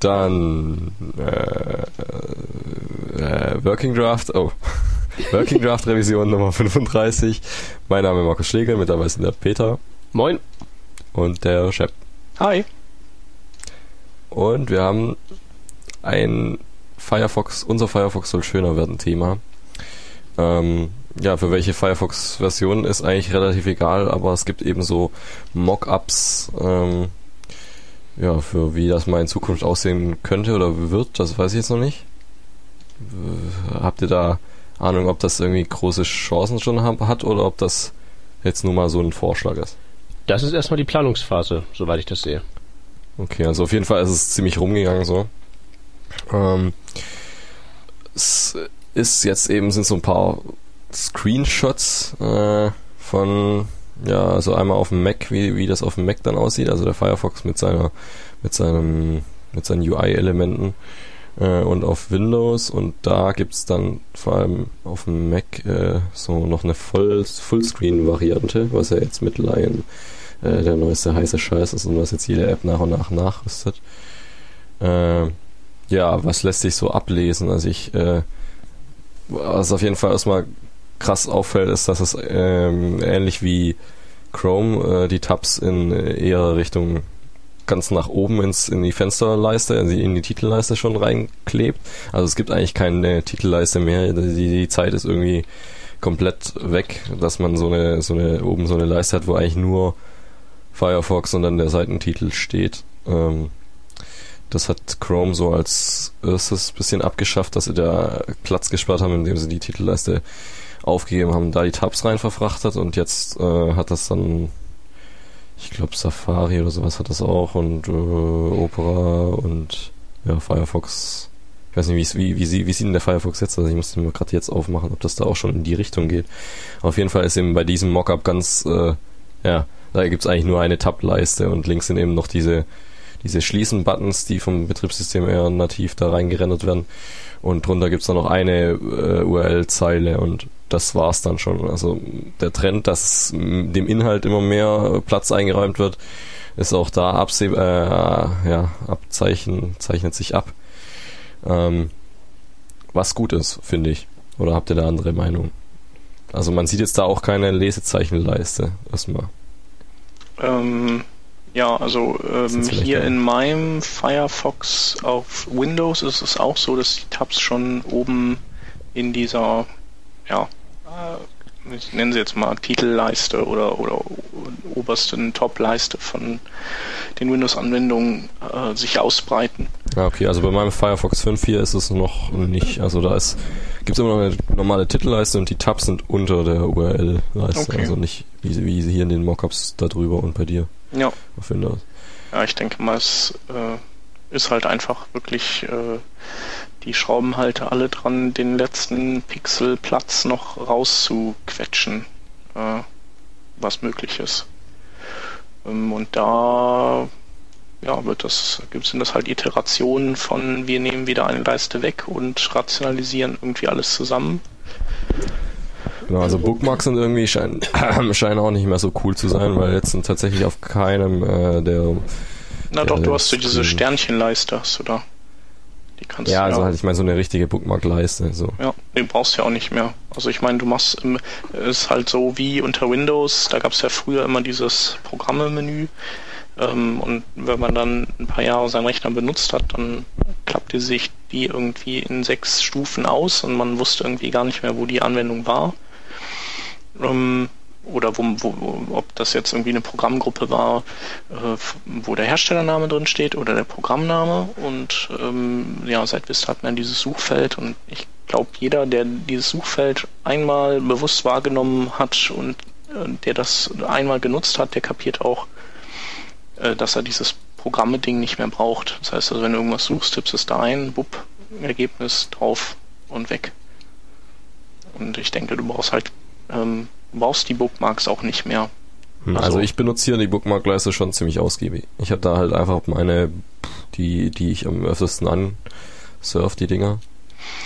Dann äh, äh, Working Draft, oh. Working Draft Revision Nummer 35. Mein Name ist Markus Schlegel, mit dabei ist der Peter. Moin. Und der Shep. Hi. Und wir haben ein Firefox, unser Firefox soll schöner werden Thema. Ähm, ja, für welche Firefox-Version ist eigentlich relativ egal, aber es gibt eben so Mockups, ähm, ja, für wie das mal in Zukunft aussehen könnte oder wird, das weiß ich jetzt noch nicht. Habt ihr da Ahnung, ob das irgendwie große Chancen schon hat oder ob das jetzt nur mal so ein Vorschlag ist? Das ist erstmal die Planungsphase, soweit ich das sehe. Okay, also auf jeden Fall ist es ziemlich rumgegangen so. Ähm, es ist jetzt eben, sind so ein paar Screenshots äh, von, ja, also einmal auf dem Mac, wie, wie das auf dem Mac dann aussieht, also der Firefox mit seiner, mit seinem, mit seinen UI-Elementen äh, und auf Windows und da gibt's dann vor allem auf dem Mac äh, so noch eine Voll Fullscreen-Variante, was ja jetzt mit Lion äh, der neueste heiße Scheiß ist und was jetzt jede App nach und nach nachrüstet. Äh, ja, was lässt sich so ablesen? Also ich, äh, was auf jeden Fall erstmal krass auffällt, ist, dass es ähm, ähnlich wie Chrome äh, die Tabs in eher Richtung ganz nach oben ins, in die Fensterleiste, also in die Titelleiste schon reinklebt. Also es gibt eigentlich keine Titelleiste mehr. Die, die Zeit ist irgendwie komplett weg, dass man so eine, so eine, oben so eine Leiste hat, wo eigentlich nur Firefox und dann der Seitentitel steht. Ähm, das hat Chrome so als erstes bisschen abgeschafft, dass sie da Platz gespart haben, indem sie die Titelleiste aufgegeben haben, da die Tabs rein verfrachtet und jetzt äh, hat das dann, ich glaube Safari oder sowas hat das auch und äh, Opera und ja, Firefox. Ich weiß nicht, wie, wie, wie, sieht denn der Firefox jetzt? Also ich muss den mal gerade jetzt aufmachen, ob das da auch schon in die Richtung geht. Auf jeden Fall ist eben bei diesem Mockup ganz, äh, ja, da gibt's eigentlich nur eine Tab-Leiste und links sind eben noch diese diese Schließen-Buttons, die vom Betriebssystem eher nativ da reingerendert werden. Und drunter gibt's dann noch eine äh, URL-Zeile und das war's dann schon. Also der Trend, dass dem Inhalt immer mehr Platz eingeräumt wird, ist auch da abseh äh, ja, Abzeichen, zeichnet sich ab. Ähm, was gut ist, finde ich. Oder habt ihr da andere Meinung? Also man sieht jetzt da auch keine Lesezeichenleiste erstmal. Ähm, ja, also ähm, hier in meinem Firefox auf Windows ist es auch so, dass die Tabs schon oben in dieser, ja, ich nenne sie jetzt mal Titelleiste oder, oder obersten Top-Leiste von den Windows-Anwendungen äh, sich ausbreiten. Ja, okay, also bei meinem Firefox 5 hier ist es noch nicht, also da ist, gibt es immer noch eine normale Titelleiste und die Tabs sind unter der URL-Leiste, okay. also nicht wie, wie hier in den Mockups da drüber und bei dir. Ja. Auf Windows. Ja, ich denke mal, es äh, ist halt einfach wirklich, äh, die schrauben halt alle dran, den letzten Pixel Platz noch rauszuquetschen, äh, was möglich ist. Ähm, und da ja, wird das, sind das halt Iterationen von wir nehmen wieder eine Leiste weg und rationalisieren irgendwie alles zusammen. Genau, also Bookmarks sind irgendwie scheinen, scheinen auch nicht mehr so cool zu sein, weil jetzt sind tatsächlich auf keinem äh, der. Na der doch, du hast so diese Sternchenleiste, hast du da. Die kannst ja, du, also ja. halt, ich meine so eine richtige Bookmark-Leiste. So. Ja, den brauchst du ja auch nicht mehr. Also ich meine, du machst, ist halt so wie unter Windows, da gab es ja früher immer dieses Programme-Menü. Ähm, und wenn man dann ein paar Jahre seinen Rechner benutzt hat, dann klappte sich die irgendwie in sechs Stufen aus und man wusste irgendwie gar nicht mehr, wo die Anwendung war ähm, oder wo, wo, ob das jetzt irgendwie eine Programmgruppe war, äh, wo der Herstellername drin steht oder der Programmname. Und ähm, ja, seit Vista hat man dieses Suchfeld und ich glaube, jeder, der dieses Suchfeld einmal bewusst wahrgenommen hat und äh, der das einmal genutzt hat, der kapiert auch, äh, dass er dieses Programme-Ding nicht mehr braucht. Das heißt also, wenn du irgendwas suchst, tippst es da ein, bupp, Ergebnis drauf und weg. Und ich denke, du brauchst halt ähm, brauchst die Bookmarks auch nicht mehr. Hm, also, also ich benutze hier die Bookmark-Leiste schon ziemlich ausgiebig. Ich habe da halt einfach meine, die, die ich am öftesten ansurf, die Dinger.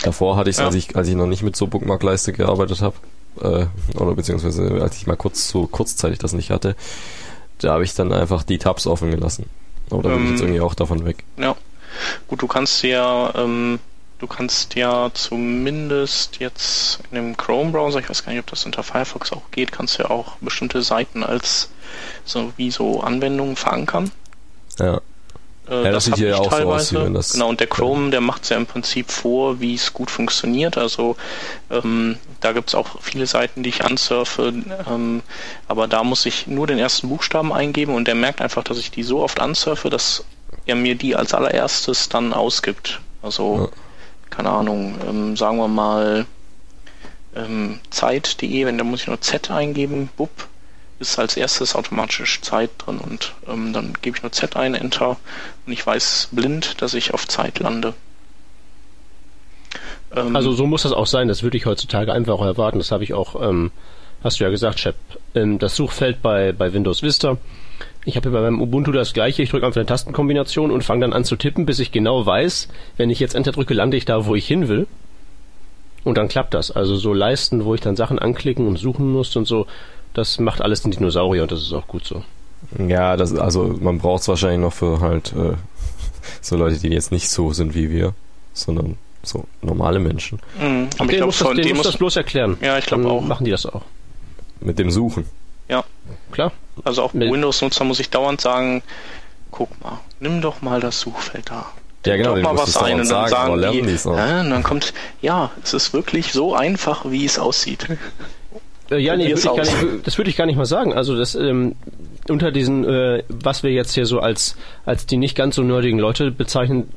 Davor hatte ich ja. als ich, als ich noch nicht mit so Bookmark-Leiste gearbeitet habe, äh, oder beziehungsweise als ich mal kurz so kurzzeitig das nicht hatte, da habe ich dann einfach die Tabs offen gelassen. Aber da bin ähm, ich jetzt ähm, irgendwie auch davon weg. Ja. Gut, du kannst ja, ähm, du kannst ja zumindest jetzt in dem Chrome-Browser, ich weiß gar nicht, ob das unter Firefox auch geht, kannst du ja auch bestimmte Seiten als so wie so Anwendungen verankern. Ja. Äh, Ja, das sieht hab hier ich auch so aus, wie das- Genau, und der Chrome, der macht ja im Prinzip vor, wie es gut funktioniert. Also ähm, da gibt's auch viele Seiten, die ich ansurfe, ähm, aber da muss ich nur den ersten Buchstaben eingeben und der merkt einfach, dass ich die so oft ansurfe, dass er mir die als allererstes dann ausgibt. Also, keine Ahnung, ähm, sagen wir mal ähm, Zeit.de, wenn da muss ich nur Z eingeben, bupp, ist als erstes automatisch Zeit drin und ähm, dann gebe ich nur Z ein, Enter und ich weiß blind, dass ich auf Zeit lande. Ähm, Also so muss das auch sein. Das würde ich heutzutage einfach auch erwarten. Das habe ich auch, ähm, hast du ja gesagt, Chef. Ähm, das Suchfeld bei, bei Windows Vista. Ich habe hier bei meinem Ubuntu das gleiche. Ich drücke einfach eine Tastenkombination und fange dann an zu tippen, bis ich genau weiß, wenn ich jetzt Enter drücke, lande ich da, wo ich hin will. Und dann klappt das. Also so Leisten, wo ich dann Sachen anklicken und suchen muss und so, das macht alles den Dinosaurier und das ist auch gut so. Ja, das, also man braucht es wahrscheinlich noch für halt äh, so Leute, die jetzt nicht so sind wie wir, sondern so normale Menschen. mh, aber ich Den glaube, muss, das, muss das bloß erklären. ja, ich glaube auch. machen die das auch. Mit dem Suchen. Ja, Klar. also auch Windows-Nutzer muss ich dauernd sagen, guck mal, nimm doch mal das Suchfeld da. Ja, genau, doch mal was ein und dann sagen, sagen die, ja, und dann kommt, ja, es ist wirklich so einfach, wie es aussieht. Äh, ja, nee, Probier's würde nicht, das würde ich gar nicht mal sagen. Also das ähm, unter diesen, äh, was wir jetzt hier so als als die nicht ganz so nerdigen Leute bezeichnen,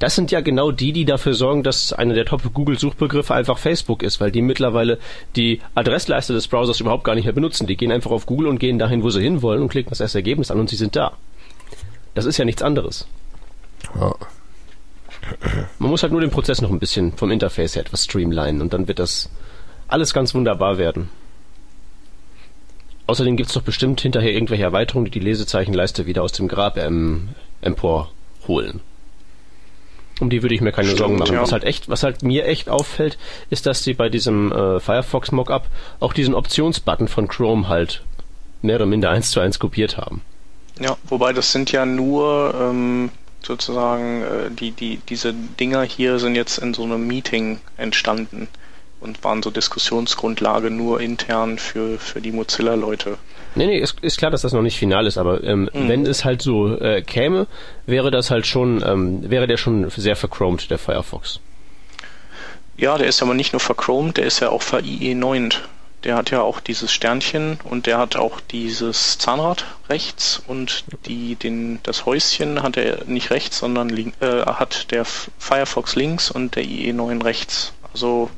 das sind ja genau die, die dafür sorgen, dass einer der Top-Google-Suchbegriffe einfach Facebook ist, weil die mittlerweile die Adressleiste des Browsers überhaupt gar nicht mehr benutzen. Die gehen einfach auf Google und gehen dahin, wo sie hinwollen und klicken das erste Ergebnis an und sie sind da. Das ist ja nichts anderes. Ja. Man muss halt nur den Prozess noch ein bisschen vom Interface her etwas streamlinen und dann wird das alles ganz wunderbar werden. Außerdem gibt's doch bestimmt hinterher irgendwelche Erweiterungen, die die Lesezeichenleiste wieder aus dem Grab ähm, emporholen. Um die würde ich mir keine Stimmt, Sorgen machen. ja. Was halt echt, was halt mir echt auffällt, ist, dass sie bei diesem äh, Firefox Mockup auch diesen Optionsbutton von Chrome halt mehr oder minder eins zu eins kopiert haben. Ja, wobei das sind ja nur ähm, sozusagen äh, die die diese Dinger hier sind jetzt in so einem Meeting entstanden und waren so Diskussionsgrundlage nur intern für für die Mozilla Leute. Nee, nee, ist, ist klar, dass das noch nicht final ist, aber ähm, wenn es halt so äh, käme, wäre das halt schon, ähm, wäre der schon sehr verchromed, der Firefox. Ja, der ist aber nicht nur verchromed, der ist ja auch ver-IE9. Der hat ja auch dieses Sternchen und der hat auch dieses Zahnrad rechts und die, den, das Häuschen hat er nicht rechts, sondern äh, hat der Firefox links und der IE9 rechts. Also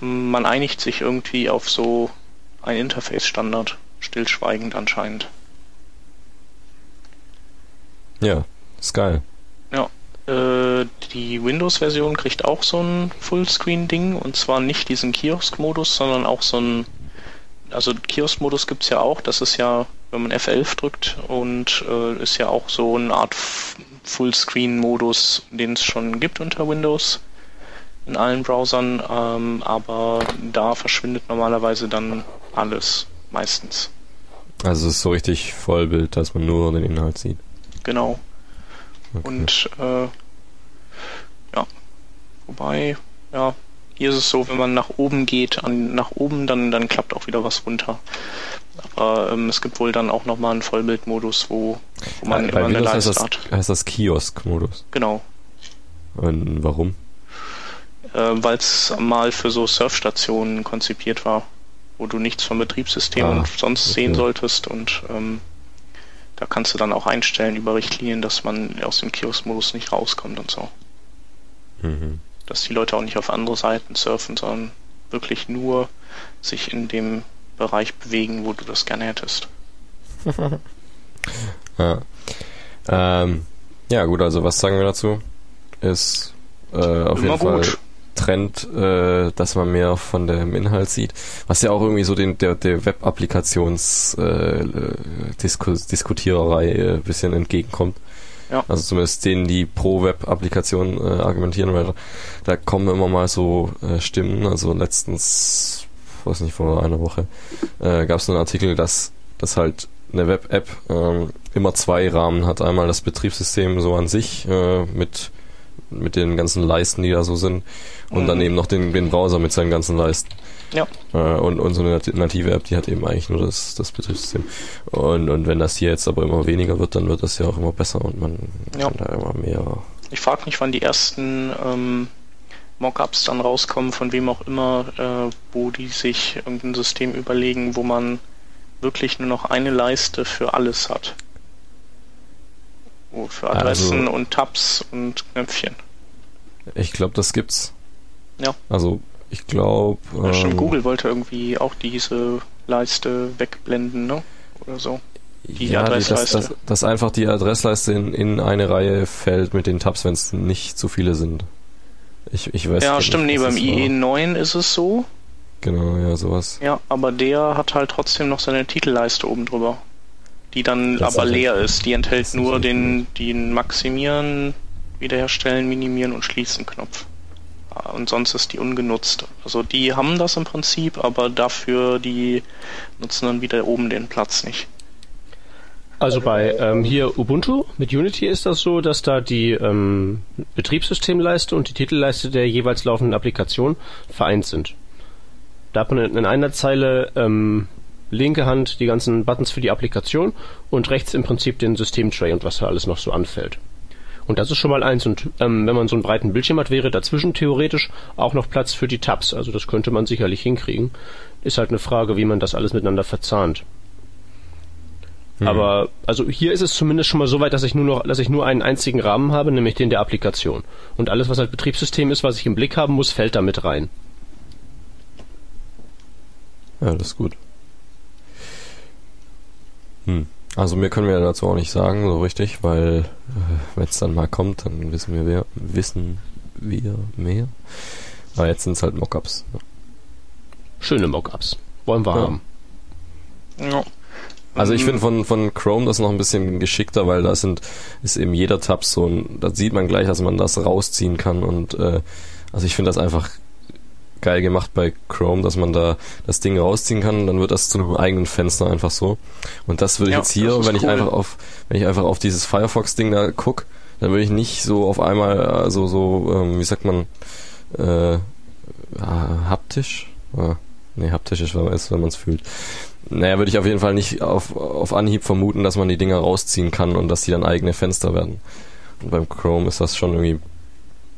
man einigt sich irgendwie auf so ein Interface-Standard, stillschweigend anscheinend. Ja, ist geil. Ja, äh, die Windows-Version kriegt auch so ein Fullscreen-Ding und zwar nicht diesen Kiosk-Modus, sondern auch so ein, also Kiosk-Modus gibt's ja auch, das ist ja, wenn man F11 drückt und äh, ist ja auch so eine Art Fullscreen-Modus, den es schon gibt unter Windows in allen Browsern, ähm, aber da verschwindet normalerweise dann alles, meistens. Also es ist so richtig Vollbild, dass man nur den Inhalt sieht. Genau. Okay. Und äh, ja, wobei, ja, hier ist es so, wenn man nach oben geht, an, nach oben, dann, dann klappt auch wieder was runter. Aber ähm, es gibt wohl dann auch nochmal einen Vollbildmodus, wo, wo man Bei immer eine Windows heißt Leiste das, hat. heißt das Kiosk-Modus. Genau. Und warum? Äh, Weil es mal für so Surfstationen konzipiert war, wo du nichts vom Betriebssystem Ah, und sonst okay. sehen solltest und ähm, da kannst du dann auch einstellen über Richtlinien, dass man aus dem Kiosk-Modus nicht rauskommt und so. Mhm. dass die Leute auch nicht auf andere Seiten surfen, sondern wirklich nur sich in dem Bereich bewegen, wo du das gerne hättest. Ja. Ähm, ja, gut, also was sagen wir dazu? Ist äh, auf Immer jeden Fall gut. Trend, äh, dass man mehr von dem Inhalt sieht. Was ja auch irgendwie so den, der, der Web-Applikations äh, Diskutiererei äh, bisschen entgegenkommt. Ja. Also zumindest denen, die pro Web-Applikation äh, argumentieren, weil da kommen immer mal so äh, Stimmen. Also letztens, weiß nicht, vor einer Woche, äh, gab es einen Artikel, dass, dass halt eine Web-App ähm, immer zwei Rahmen hat. Einmal das Betriebssystem so an sich äh, mit mit den ganzen Leisten, die da so sind, und Mhm. dann eben noch den, den Browser mit seinen ganzen Leisten. Ja. Äh, und, und so eine nat- native App, die hat eben eigentlich nur das, das Betriebssystem. Und, und wenn das hier jetzt aber immer weniger wird, dann wird das ja auch immer besser und man Ja. kann da immer mehr. Ich frage mich, wann die ersten ähm, Mockups dann rauskommen, von wem auch immer, äh, wo die sich irgendein System überlegen, wo man wirklich nur noch eine Leiste für alles hat. Wo für Adressen Also- und Tabs und Knöpfchen. Ich glaube, das gibt's. Ja. Also ich glaube. Ja, Stimmt, ähm, Google wollte irgendwie auch diese Leiste wegblenden, ne? Oder so. die ja, Adressleiste. Dass, dass, dass einfach die Adressleiste in, in eine Reihe fällt mit den Tabs, wenn es nicht zu viele sind. Ich, ich weiß Ja, stimmt, nee, nicht, was beim das war. IE9 ist es so. Genau, ja, sowas. Ja, aber der hat halt trotzdem noch seine Titelleiste oben drüber. Die dann Das aber natürlich- leer ist. Die enthält das nur natürlich den, den Maximieren, Wiederherstellen, Minimieren und Schließen Knopf. Und sonst ist die ungenutzt. Also die haben das im Prinzip, aber dafür die nutzen dann wieder oben den Platz nicht. Also bei ähm, hier Ubuntu mit Unity ist das so, dass da die ähm, Betriebssystemleiste und die Titelleiste der jeweils laufenden Applikation vereint sind. Da hat man in in einer Zeile ähm, linke Hand die ganzen Buttons für die Applikation und rechts im Prinzip den Systemtray und was da alles noch so anfällt. Und das ist schon mal eins. Und ähm, wenn man so einen breiten Bildschirm hat, wäre dazwischen theoretisch auch noch Platz für die Tabs. Also das könnte man sicherlich hinkriegen. Ist halt eine Frage, wie man das alles miteinander verzahnt. Hm. Aber also hier ist es zumindest schon mal so weit, dass ich nur noch, dass ich nur einen einzigen Rahmen habe, nämlich den der Applikation. Und alles, was halt Betriebssystem ist, was ich im Blick haben muss, fällt da mit rein. Ja, das ist gut. Hm. Also mehr können wir dazu auch nicht sagen, so richtig, weil äh, wenn es dann mal kommt, dann wissen wir wer, wissen wir mehr. Aber jetzt sind es halt Mockups. ne? Schöne Mockups. Wollen wir Ja. haben. Ja. Also ich Ähm, finde von, von Chrome das noch ein bisschen geschickter, weil da sind, ist eben jeder Tab so ein, da sieht man gleich, dass man das rausziehen kann und äh, also ich finde das einfach geil gemacht bei Chrome, dass man da das Ding rausziehen kann, dann wird das zu einem eigenen Fenster einfach so. Und das würde ich Ja, jetzt hier, wenn ich cool. einfach auf, wenn ich einfach auf dieses Firefox-Ding da guck, dann würde ich nicht so auf einmal, also so, ähm, wie sagt man, äh, äh, haptisch? Äh, nee, haptisch ist, wenn man es wenn man es fühlt. Naja, würde ich auf jeden Fall nicht auf, auf Anhieb vermuten, dass man die Dinger rausziehen kann und dass die dann eigene Fenster werden. Und beim Chrome ist das schon irgendwie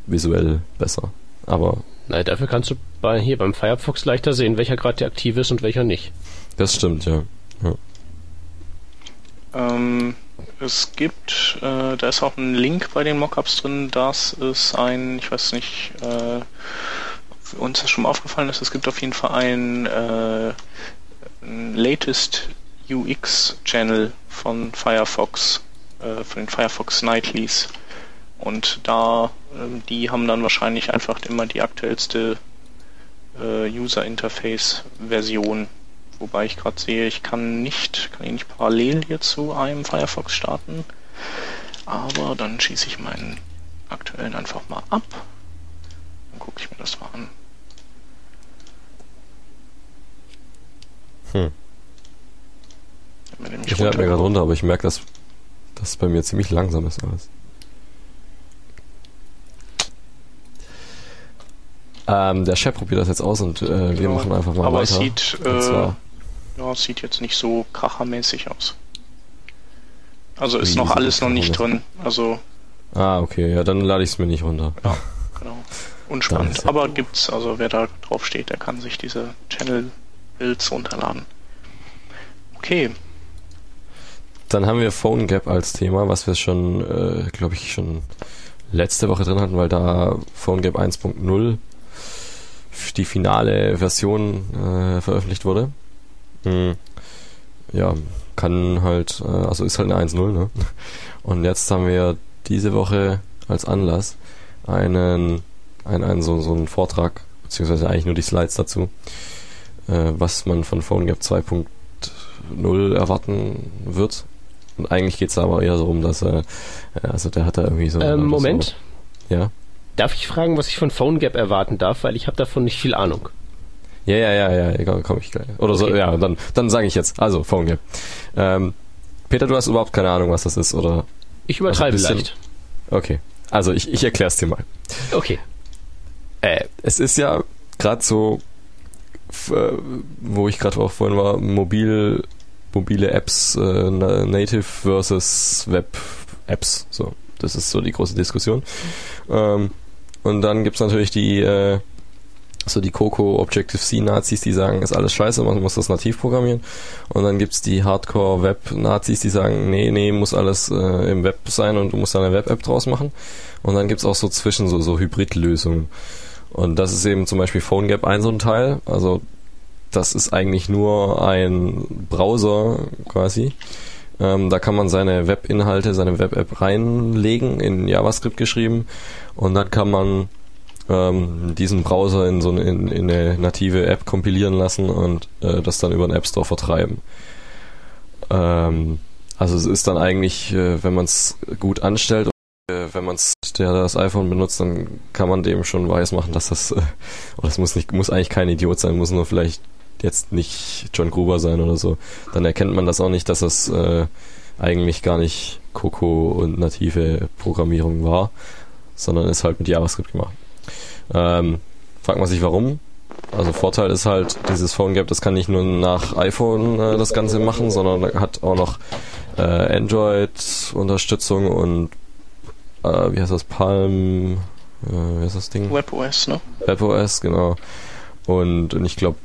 visuell besser. Aber Nein, dafür kannst du bei, hier beim Firefox leichter sehen, welcher gerade aktiv ist und welcher nicht. das stimmt, ja. Ähm, es gibt, äh, da ist auch ein Link bei den Mockups drin, das ist ein, ich weiß nicht, äh, ob uns das schon mal aufgefallen ist, es gibt auf jeden Fall ein, äh, ein Latest UX Channel von Firefox, äh, von den Firefox Nightlies. Und da, ähm, die haben dann wahrscheinlich einfach immer die aktuellste äh, User Interface Version Wobei ich gerade sehe, ich kann nicht, kann ich nicht parallel hier zu einem Firefox starten. Aber dann schieße ich meinen aktuellen einfach mal ab. Dann gucke ich mir das mal an. Hm. Ich lade mir gerade runter- runter, aber ich merke, dass das bei mir ziemlich langsam ist alles. Ähm, der Chef probiert das jetzt aus und äh, wir Ja, machen einfach mal aber weiter. es sieht, äh, ja, es sieht jetzt nicht so krachermäßig aus. Also ist Wie noch alles noch nicht drin. Also, ah, okay, ja, dann lade ich es mir nicht runter. genau. Dann Unspannend. ja- Aber gibt's, also wer da drauf steht, der kann sich diese Channel-Builds runterladen. Okay, Dann haben wir Phone Gap als Thema, was wir schon, äh, glaube ich, schon letzte Woche drin hatten, weil da Phone Gap 1.0 die finale Version äh, veröffentlicht wurde. Hm. Ja, kann halt, äh, also ist halt eine 1.0, ne? Und jetzt haben wir diese Woche als Anlass einen, einen, einen so, so einen Vortrag, beziehungsweise eigentlich nur die Slides dazu, äh, was man von Phone Gap 2.0 erwarten wird. Und eigentlich geht's da aber eher so um, dass er, also der hat da irgendwie so. Ähm, Moment. So, ja. Darf ich fragen, was ich von PhoneGap erwarten darf, weil ich habe davon nicht viel Ahnung. Ja, ja, ja, ja, ja komme ich gleich. Oder okay. so, ja, dann, dann sage ich jetzt. Also, PhoneGap. Ähm, Peter, du hast überhaupt keine Ahnung, was das ist, oder? Ich übertreibe also leicht. Okay. Also, ich, ich erkläre es dir mal. Okay. Äh, es ist ja gerade so, äh, wo ich gerade auch vorhin war, mobil, mobile Apps, äh, Native versus Web Apps. So, das ist so die große Diskussion. Ähm, und dann gibt's natürlich die äh, so die Coco Objective-C Nazis, die sagen, ist alles scheiße, man muss das nativ programmieren. Und dann gibt's die Hardcore Web Nazis, die sagen, nee, nee, muss alles äh, im Web sein und du musst da eine Web App draus machen. Und dann gibt's auch so zwischen so so Hybrid-Lösungen. Und das ist eben zum Beispiel PhoneGap ein so ein Teil. Also das ist eigentlich nur ein Browser quasi. Ähm, da kann man seine Webinhalte, seine Web-App reinlegen, in JavaScript geschrieben. Und dann kann man ähm, diesen Browser in so eine, in, in eine native App kompilieren lassen und äh, das dann über den App Store vertreiben. Ähm, also es ist dann eigentlich, äh, wenn man es gut anstellt äh, wenn man das iPhone benutzt, dann kann man dem schon weiß machen, dass das, äh, oder es muss nicht, muss eigentlich kein Idiot sein, muss nur vielleicht jetzt nicht John Gruber sein oder so. Dann erkennt man das auch nicht, dass das äh, eigentlich gar nicht Coco und native Programmierung war, sondern ist halt mit JavaScript gemacht. Ähm, fragt man sich warum. Also Vorteil ist halt, dieses Phone Gap, das kann nicht nur nach iPhone äh, das Ganze machen, sondern hat auch noch äh, Android-Unterstützung und äh, wie heißt das, Palm, äh, wie heißt das Ding? WebOS, ne? WebOS, genau. Und, und ich glaube,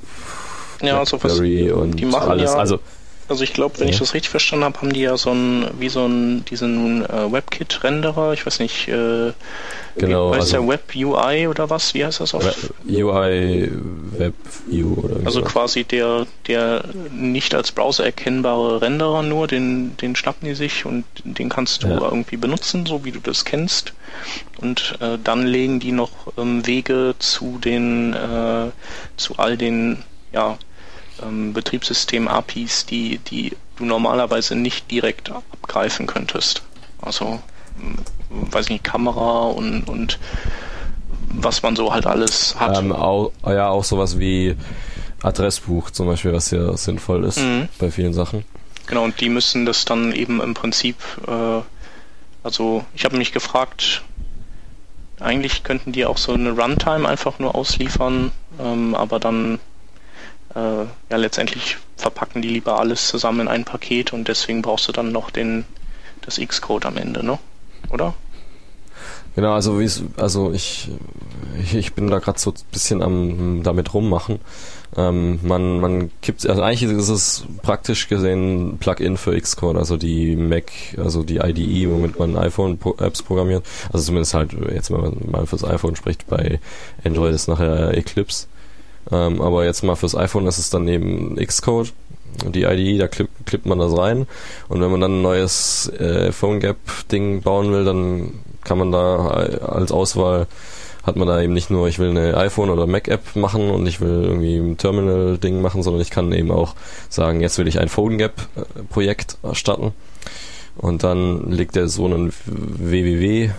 ja, also was, und die machen alles. Ja, also also ich glaube, wenn ja. ich das richtig verstanden habe, haben die ja so ein, wie so ein, diesen äh, WebKit-Renderer, ich weiß nicht, äh, genau, wie, heißt also der Web UI oder was? Wie heißt das auf? UI Web View oder Also quasi der, der nicht als Browser erkennbare Renderer nur, den, den schnappen die sich und den kannst du ja. irgendwie benutzen, so wie du das kennst. Und äh, dann legen die noch ähm, Wege zu den, äh, zu all den, ja, ähm, Betriebssystem-APIs, die, die du normalerweise nicht direkt abgreifen könntest. Also, hm, weiß ich nicht, Kamera und, und was man so halt alles hat. Ähm, auch, ja, auch sowas wie Adressbuch zum Beispiel, was ja sinnvoll ist mhm. bei vielen Sachen. Genau, und die müssen das dann eben im Prinzip, äh, also ich habe mich gefragt, eigentlich könnten die auch so eine Runtime einfach nur ausliefern, ähm, aber dann ja letztendlich verpacken die lieber alles zusammen in ein Paket und deswegen brauchst du dann noch den das X-Code am Ende, ne? Oder? Genau, also also ich, ich, ich bin da gerade so ein bisschen am damit rummachen. Ähm, man man kippt also eigentlich ist es praktisch gesehen Plugin für Xcode, also die Mac, also die IDE, womit man iPhone Apps programmiert. Also zumindest halt jetzt wenn man mal fürs iPhone spricht, bei Android ist nachher Eclipse. Ähm, aber jetzt mal fürs iPhone ist es dann eben Xcode, die IDE, da klippt, man das rein. Und wenn man dann ein neues äh, PhoneGap-Ding bauen will, dann kann man da als Auswahl hat man da eben nicht nur, ich will eine iPhone oder Mac-App machen und ich will irgendwie ein Terminal-Ding machen, sondern ich kann eben auch sagen, jetzt will ich ein PhoneGap-Projekt starten. Und dann legt er so einen www-Folder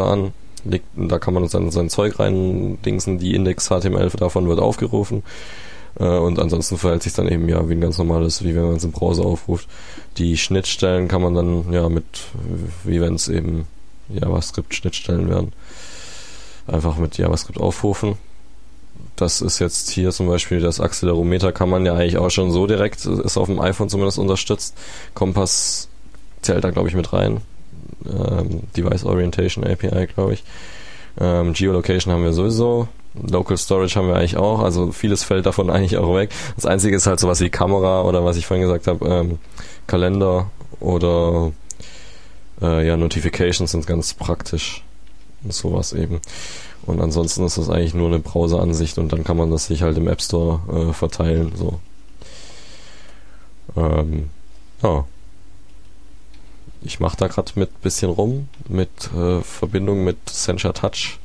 ähm, an legt, da kann man sein, sein Zeug rein dingsen, die Index-HTML davon wird aufgerufen. Äh, und ansonsten verhält sich dann eben ja wie ein ganz normales, wie wenn man es im Browser aufruft. Die Schnittstellen kann man dann ja mit, wie wenn es eben JavaScript-Schnittstellen wären, einfach mit JavaScript aufrufen. Das ist jetzt hier zum Beispiel das Accelerometer kann man ja eigentlich auch schon so direkt, ist auf dem iPhone zumindest unterstützt. Kompass zählt da glaube ich mit rein ähm, Device Orientation API, glaube ich. Ähm, Geolocation haben wir sowieso. Local Storage haben wir eigentlich auch. Also vieles fällt davon eigentlich auch weg. Das Einzige ist halt sowas wie Kamera oder was ich vorhin gesagt habe, ähm, Kalender oder äh, ja, Notifications sind ganz praktisch. Und sowas eben. Und ansonsten ist das eigentlich nur eine Browser-Ansicht und dann kann man das sich halt im App Store äh, verteilen. So. Ähm, ja ich mache da gerade mit bisschen rum, mit äh, Verbindung mit Sencha Touch.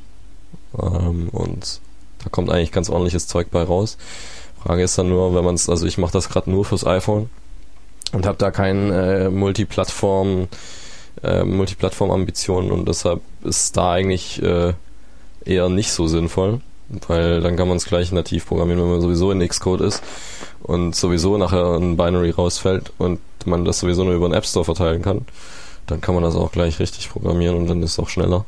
Ähm, und da kommt eigentlich ganz ordentliches Zeug bei raus. Frage ist dann nur, wenn man es, also ich mache das gerade nur fürs iPhone und habe da kein äh, Multiplattform, äh, Multiplattform-Ambitionen und deshalb ist da eigentlich äh, eher nicht so sinnvoll. weil dann kann man es gleich nativ programmieren, wenn man sowieso in Xcode ist und sowieso nachher ein Binary rausfällt und man das sowieso nur über den App Store verteilen kann, dann kann man das auch gleich richtig programmieren und dann ist es auch schneller.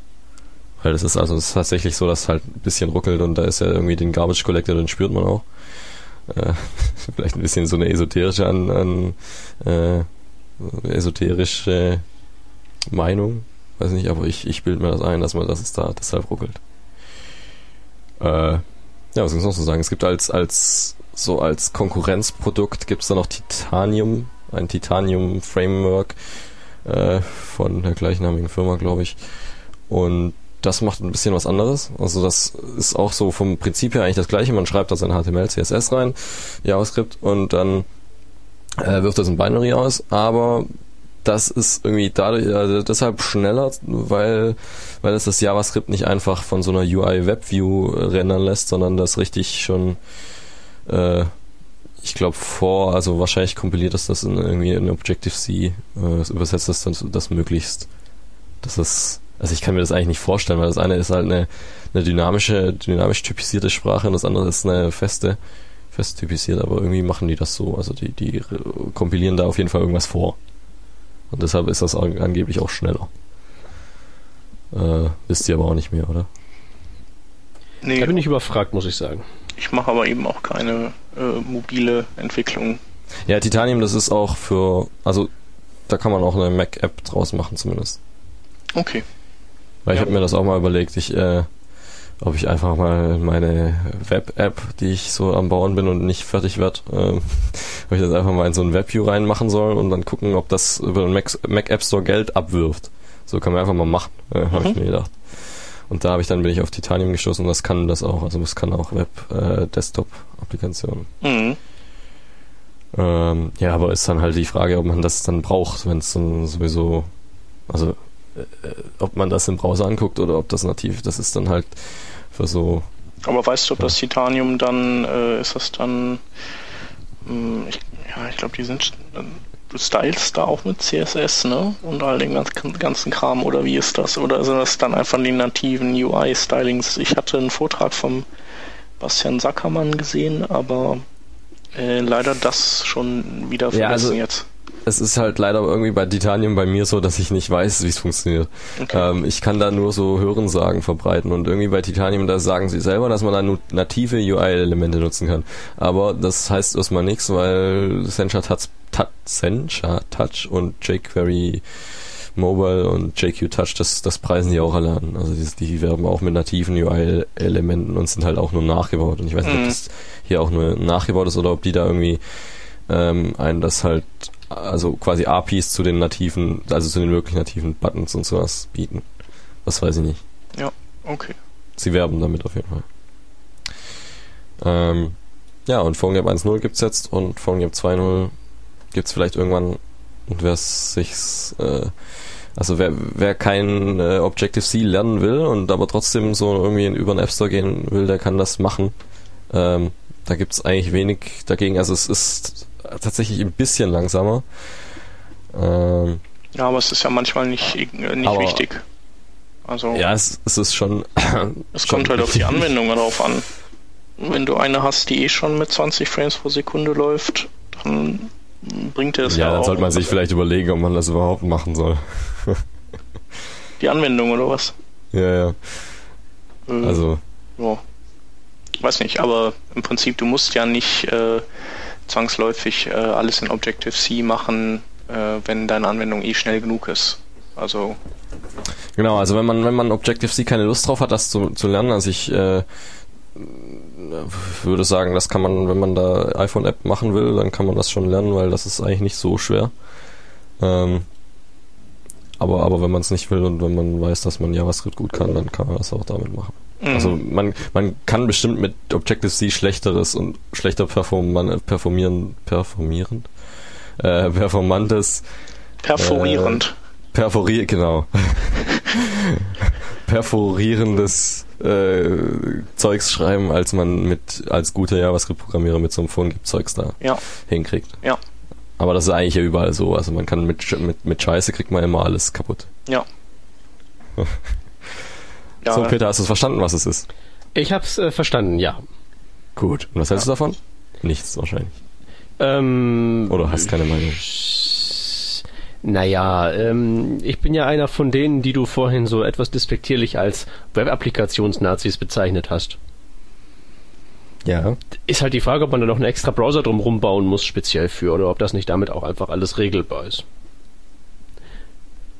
Weil das ist also das ist tatsächlich so, dass es halt ein bisschen ruckelt und da ist ja irgendwie den Garbage Collector, den spürt man auch. Äh, vielleicht ein bisschen so eine esoterische an, an äh, esoterische Meinung, weiß nicht, aber ich, ich bilde mir das ein, dass man das ist da deshalb ruckelt. Äh, ja, was kann ich noch so sagen? Es gibt als, als, so als Konkurrenzprodukt gibt es da noch Titanium, ein Titanium Framework äh, von der gleichnamigen Firma, glaube ich. Und das macht ein bisschen was anderes. Also das ist auch so vom Prinzip her eigentlich das gleiche. Man schreibt da sein HTML, CSS rein, JavaScript und dann äh, wirft das ein Binary aus, aber das ist irgendwie dadurch, also deshalb schneller, weil, weil es das JavaScript nicht einfach von so einer UI WebView rendern lässt, sondern das richtig schon, äh, ich glaube vor, also wahrscheinlich kompiliert es das in irgendwie in Objective-C, äh, übersetzt das dann das möglichst, dass es, also ich kann mir das eigentlich nicht vorstellen, weil das eine ist halt eine, eine dynamische, dynamisch typisierte Sprache und das andere ist eine feste, fest typisiert, aber irgendwie machen die das so, also die, die kompilieren da auf jeden Fall irgendwas vor. Und deshalb ist das angeblich auch schneller. Äh, wisst ihr aber auch nicht mehr, oder? Nee. Da bin ich überfragt, muss ich sagen. Ich mache aber eben auch keine äh, mobile Entwicklung. Ja, Titanium, das ist auch für, also da kann man auch eine Mac-App draus machen zumindest. Okay. Weil ich habe mir das auch mal überlegt, ich äh, ob ich einfach mal meine Web-App, die ich so am Bauen bin und nicht fertig wird, ähm, ob ich das einfach mal in so ein WebView reinmachen soll und dann gucken, ob das über den Mac, Mac App Store Geld abwirft. So kann man einfach mal machen, äh, habe mhm. ich mir gedacht. Und da habe ich dann bin ich auf Titanium gestoßen und das kann das auch, also es kann auch Web äh. Mhm. Ähm, ja, aber ist dann halt die Frage, ob man das dann braucht, wenn es dann sowieso, also äh, ob man das im Browser anguckt oder ob das nativ, das ist dann halt für so. Aber weißt du, ob das Titanium dann, äh, ist das dann, mh, hm, ich, ja, ich glaube, die sind, äh, du stylst da auch mit CSS, ne? Und all den ganzen, ganzen Kram, oder wie ist das? Oder sind das dann einfach die nativen UI-Stylings? Ich hatte einen Vortrag vom Bastian Sackermann gesehen, aber äh, leider das schon wieder vergessen ja, also, jetzt es ist halt leider irgendwie bei Titanium bei mir so, dass ich nicht weiß, wie es funktioniert. Okay. Ähm, ich kann da nur so Hörensagen verbreiten und irgendwie bei Titanium, da sagen sie selber, dass man da native UI-Elemente nutzen kann. Aber das heißt erstmal nichts, weil Sencha Touch, Sencha Touch und jQuery Mobile und JQ Touch, das, das preisen die auch alle an. Also die, die werben auch mit nativen UI-Elementen und sind halt auch nur nachgebaut. Und ich weiß nicht, mhm. ob das hier auch nur nachgebaut ist oder ob die da irgendwie ähm, einen das halt also quasi APIs zu den nativen, also zu den wirklich nativen Buttons und sowas bieten. Das weiß ich nicht. Ja, okay. Sie werben damit auf jeden Fall. Ähm, ja, und PhoneGap 1.0 gibt's jetzt und PhoneGap 2.0 gibt's vielleicht irgendwann und wer sich's, äh, also wer, wer kein äh, Objective-C lernen will und aber trotzdem so irgendwie über den App Store gehen will, der kann das machen. Ähm, da gibt's eigentlich wenig dagegen. Also es ist tatsächlich ein bisschen langsamer. Ähm, ja, aber es ist ja manchmal nicht, nicht wichtig. Also, ja, es, es ist schon. es kommt halt auf die Anwendung drauf an. Wenn du eine hast, die eh schon mit 20 Frames pro Sekunde läuft, dann bringt er es ja, ja dann auch. sollte man sich vielleicht überlegen, ob man das überhaupt machen soll. die Anwendung oder was? Ja, ja. Äh, also. Ja. Weiß nicht, aber im Prinzip, du musst ja nicht äh, zwangsläufig äh, alles in Objective-C machen, äh, wenn deine Anwendung eh schnell genug ist. Also genau, also wenn man wenn man Objective-C keine Lust drauf hat, das zu, zu lernen, also ich äh, würde sagen, das kann man, wenn man da iPhone-App machen will, dann kann man das schon lernen, weil das ist eigentlich nicht so schwer. Ähm, aber, aber wenn man es nicht will und wenn man weiß, dass man JavaScript gut kann, dann kann man das auch damit machen. Mhm. Also man, man kann bestimmt mit Objective-C schlechteres und schlechter performan performieren, performierend, äh, performantes Perforierend. Äh, perforier, genau. perforierendes äh, Zeugs schreiben, als man mit als guter JavaScript-Programmierer mit so einem Phone-Zeugs da ja. hinkriegt. Ja. Aber das ist eigentlich ja überall so. Also man kann mit, mit, mit Scheiße kriegt man immer alles kaputt. Ja. Ja. So, Peter, hast du verstanden, was es ist? Ich hab's äh, verstanden, ja. Gut. Und was hältst du davon? Nichts wahrscheinlich. Ähm, Oder hast keine Meinung? Naja, ähm, ich bin ja einer von denen, die du vorhin so etwas despektierlich als Web-Applikations-Nazis bezeichnet hast. Ja. Ist halt die Frage, ob man da noch einen extra Browser drumherum bauen muss, speziell für, oder ob das nicht damit auch einfach alles regelbar ist.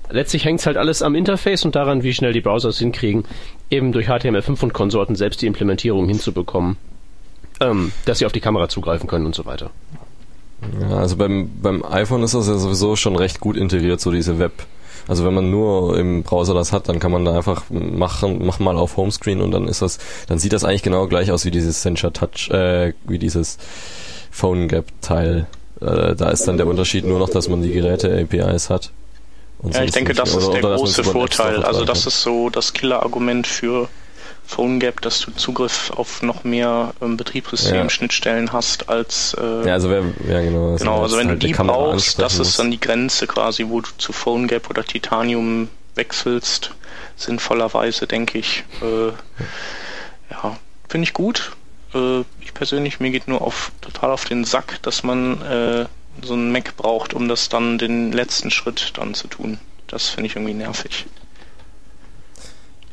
Letztlich hängt's halt alles am Interface und daran, wie schnell die Browser es hinkriegen, eben durch HTML5 und Konsorten selbst die Implementierung hinzubekommen, ähm, dass sie auf die Kamera zugreifen können und so weiter. Ja, also beim, beim iPhone ist das ja sowieso schon recht gut integriert, so diese Web. Also wenn man nur im Browser das hat, dann kann man da einfach machen, mach mal auf Homescreen und dann ist das, dann sieht das eigentlich genau gleich aus wie dieses Sensor Touch, äh, wie dieses Phone Gap Teil. Äh, da ist dann der Unterschied nur noch, dass man die Geräte APIs hat. Und ja, ich denke, das ist der große Vorteil. Also das ist so das Killer-Argument für PhoneGap, dass du Zugriff auf noch mehr ähm, Betriebssystem-Schnittstellen ja. hast als äh, ja, also wer, ja genau. Also genau, also wenn halt du die brauchst, das ist dann die Grenze quasi, wo du zu PhoneGap oder Titanium wechselst, sinnvollerweise, denke ich. Äh, ja, finde ich gut. Äh, ich persönlich, mir geht nur auf total auf den Sack, dass man äh, so einen Mac braucht, um das dann den letzten Schritt dann zu tun. Das finde ich irgendwie nervig.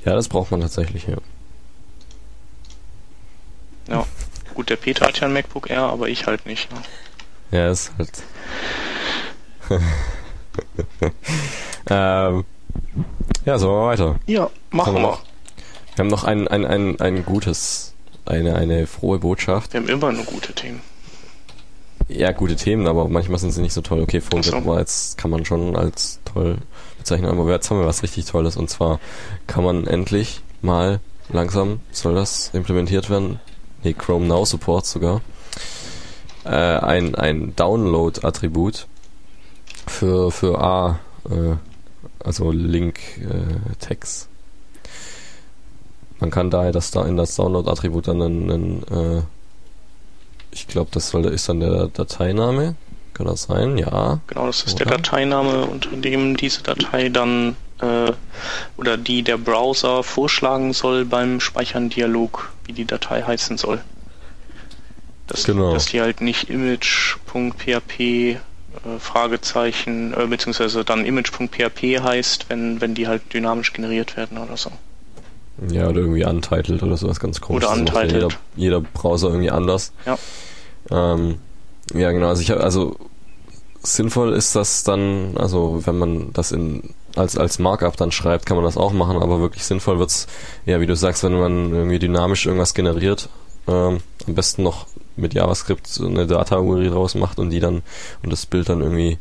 Ja, das braucht man tatsächlich, ja. Ja, gut, der Peter hat ja ein MacBook Air, aber ich halt nicht. Ne? Ja, ist halt. ähm, ja, so wir weiter. Ja, machen wir. wir. Wir haben noch ein, ein, ein, ein gutes, eine, eine frohe Botschaft. Wir haben immer nur gute Themen. Ja, gute Themen, aber manchmal sind sie nicht so toll. Okay, Phone so. war jetzt kann man schon als toll bezeichnen, aber jetzt haben wir was richtig Tolles und zwar kann man endlich mal langsam soll das implementiert werden nee, Chrome Now Support sogar, äh, ein, ein Download-Attribut für, für A, äh, also Link-Tags. Äh, Man kann daher das da in das Download-Attribut dann einen, einen äh, ich glaube, das soll, ist dann der Dateiname. Kann das sein? Ja. Genau, das ist oder? der Dateiname, unter dem diese Datei dann äh, oder die der Browser vorschlagen soll beim Speichern Dialog, wie die Datei heißen soll. Dass, genau. dass die halt nicht image.php äh, Fragezeichen, äh, beziehungsweise dann image.php heißt, wenn, wenn die halt dynamisch generiert werden oder so. Ja, oder irgendwie untitled oder sowas ganz komisches. Oder untitled. Jeder, jeder, Browser irgendwie anders. Ja. Ähm, ja, genau. Also ich also sinnvoll ist das dann, also wenn man das in als, als Markup dann schreibt, kann man das auch machen, aber wirklich sinnvoll wird's, ja, wie du sagst, wenn man irgendwie dynamisch irgendwas generiert, ähm, am besten noch mit JavaScript eine Data-URI draus macht und die dann und das Bild dann irgendwie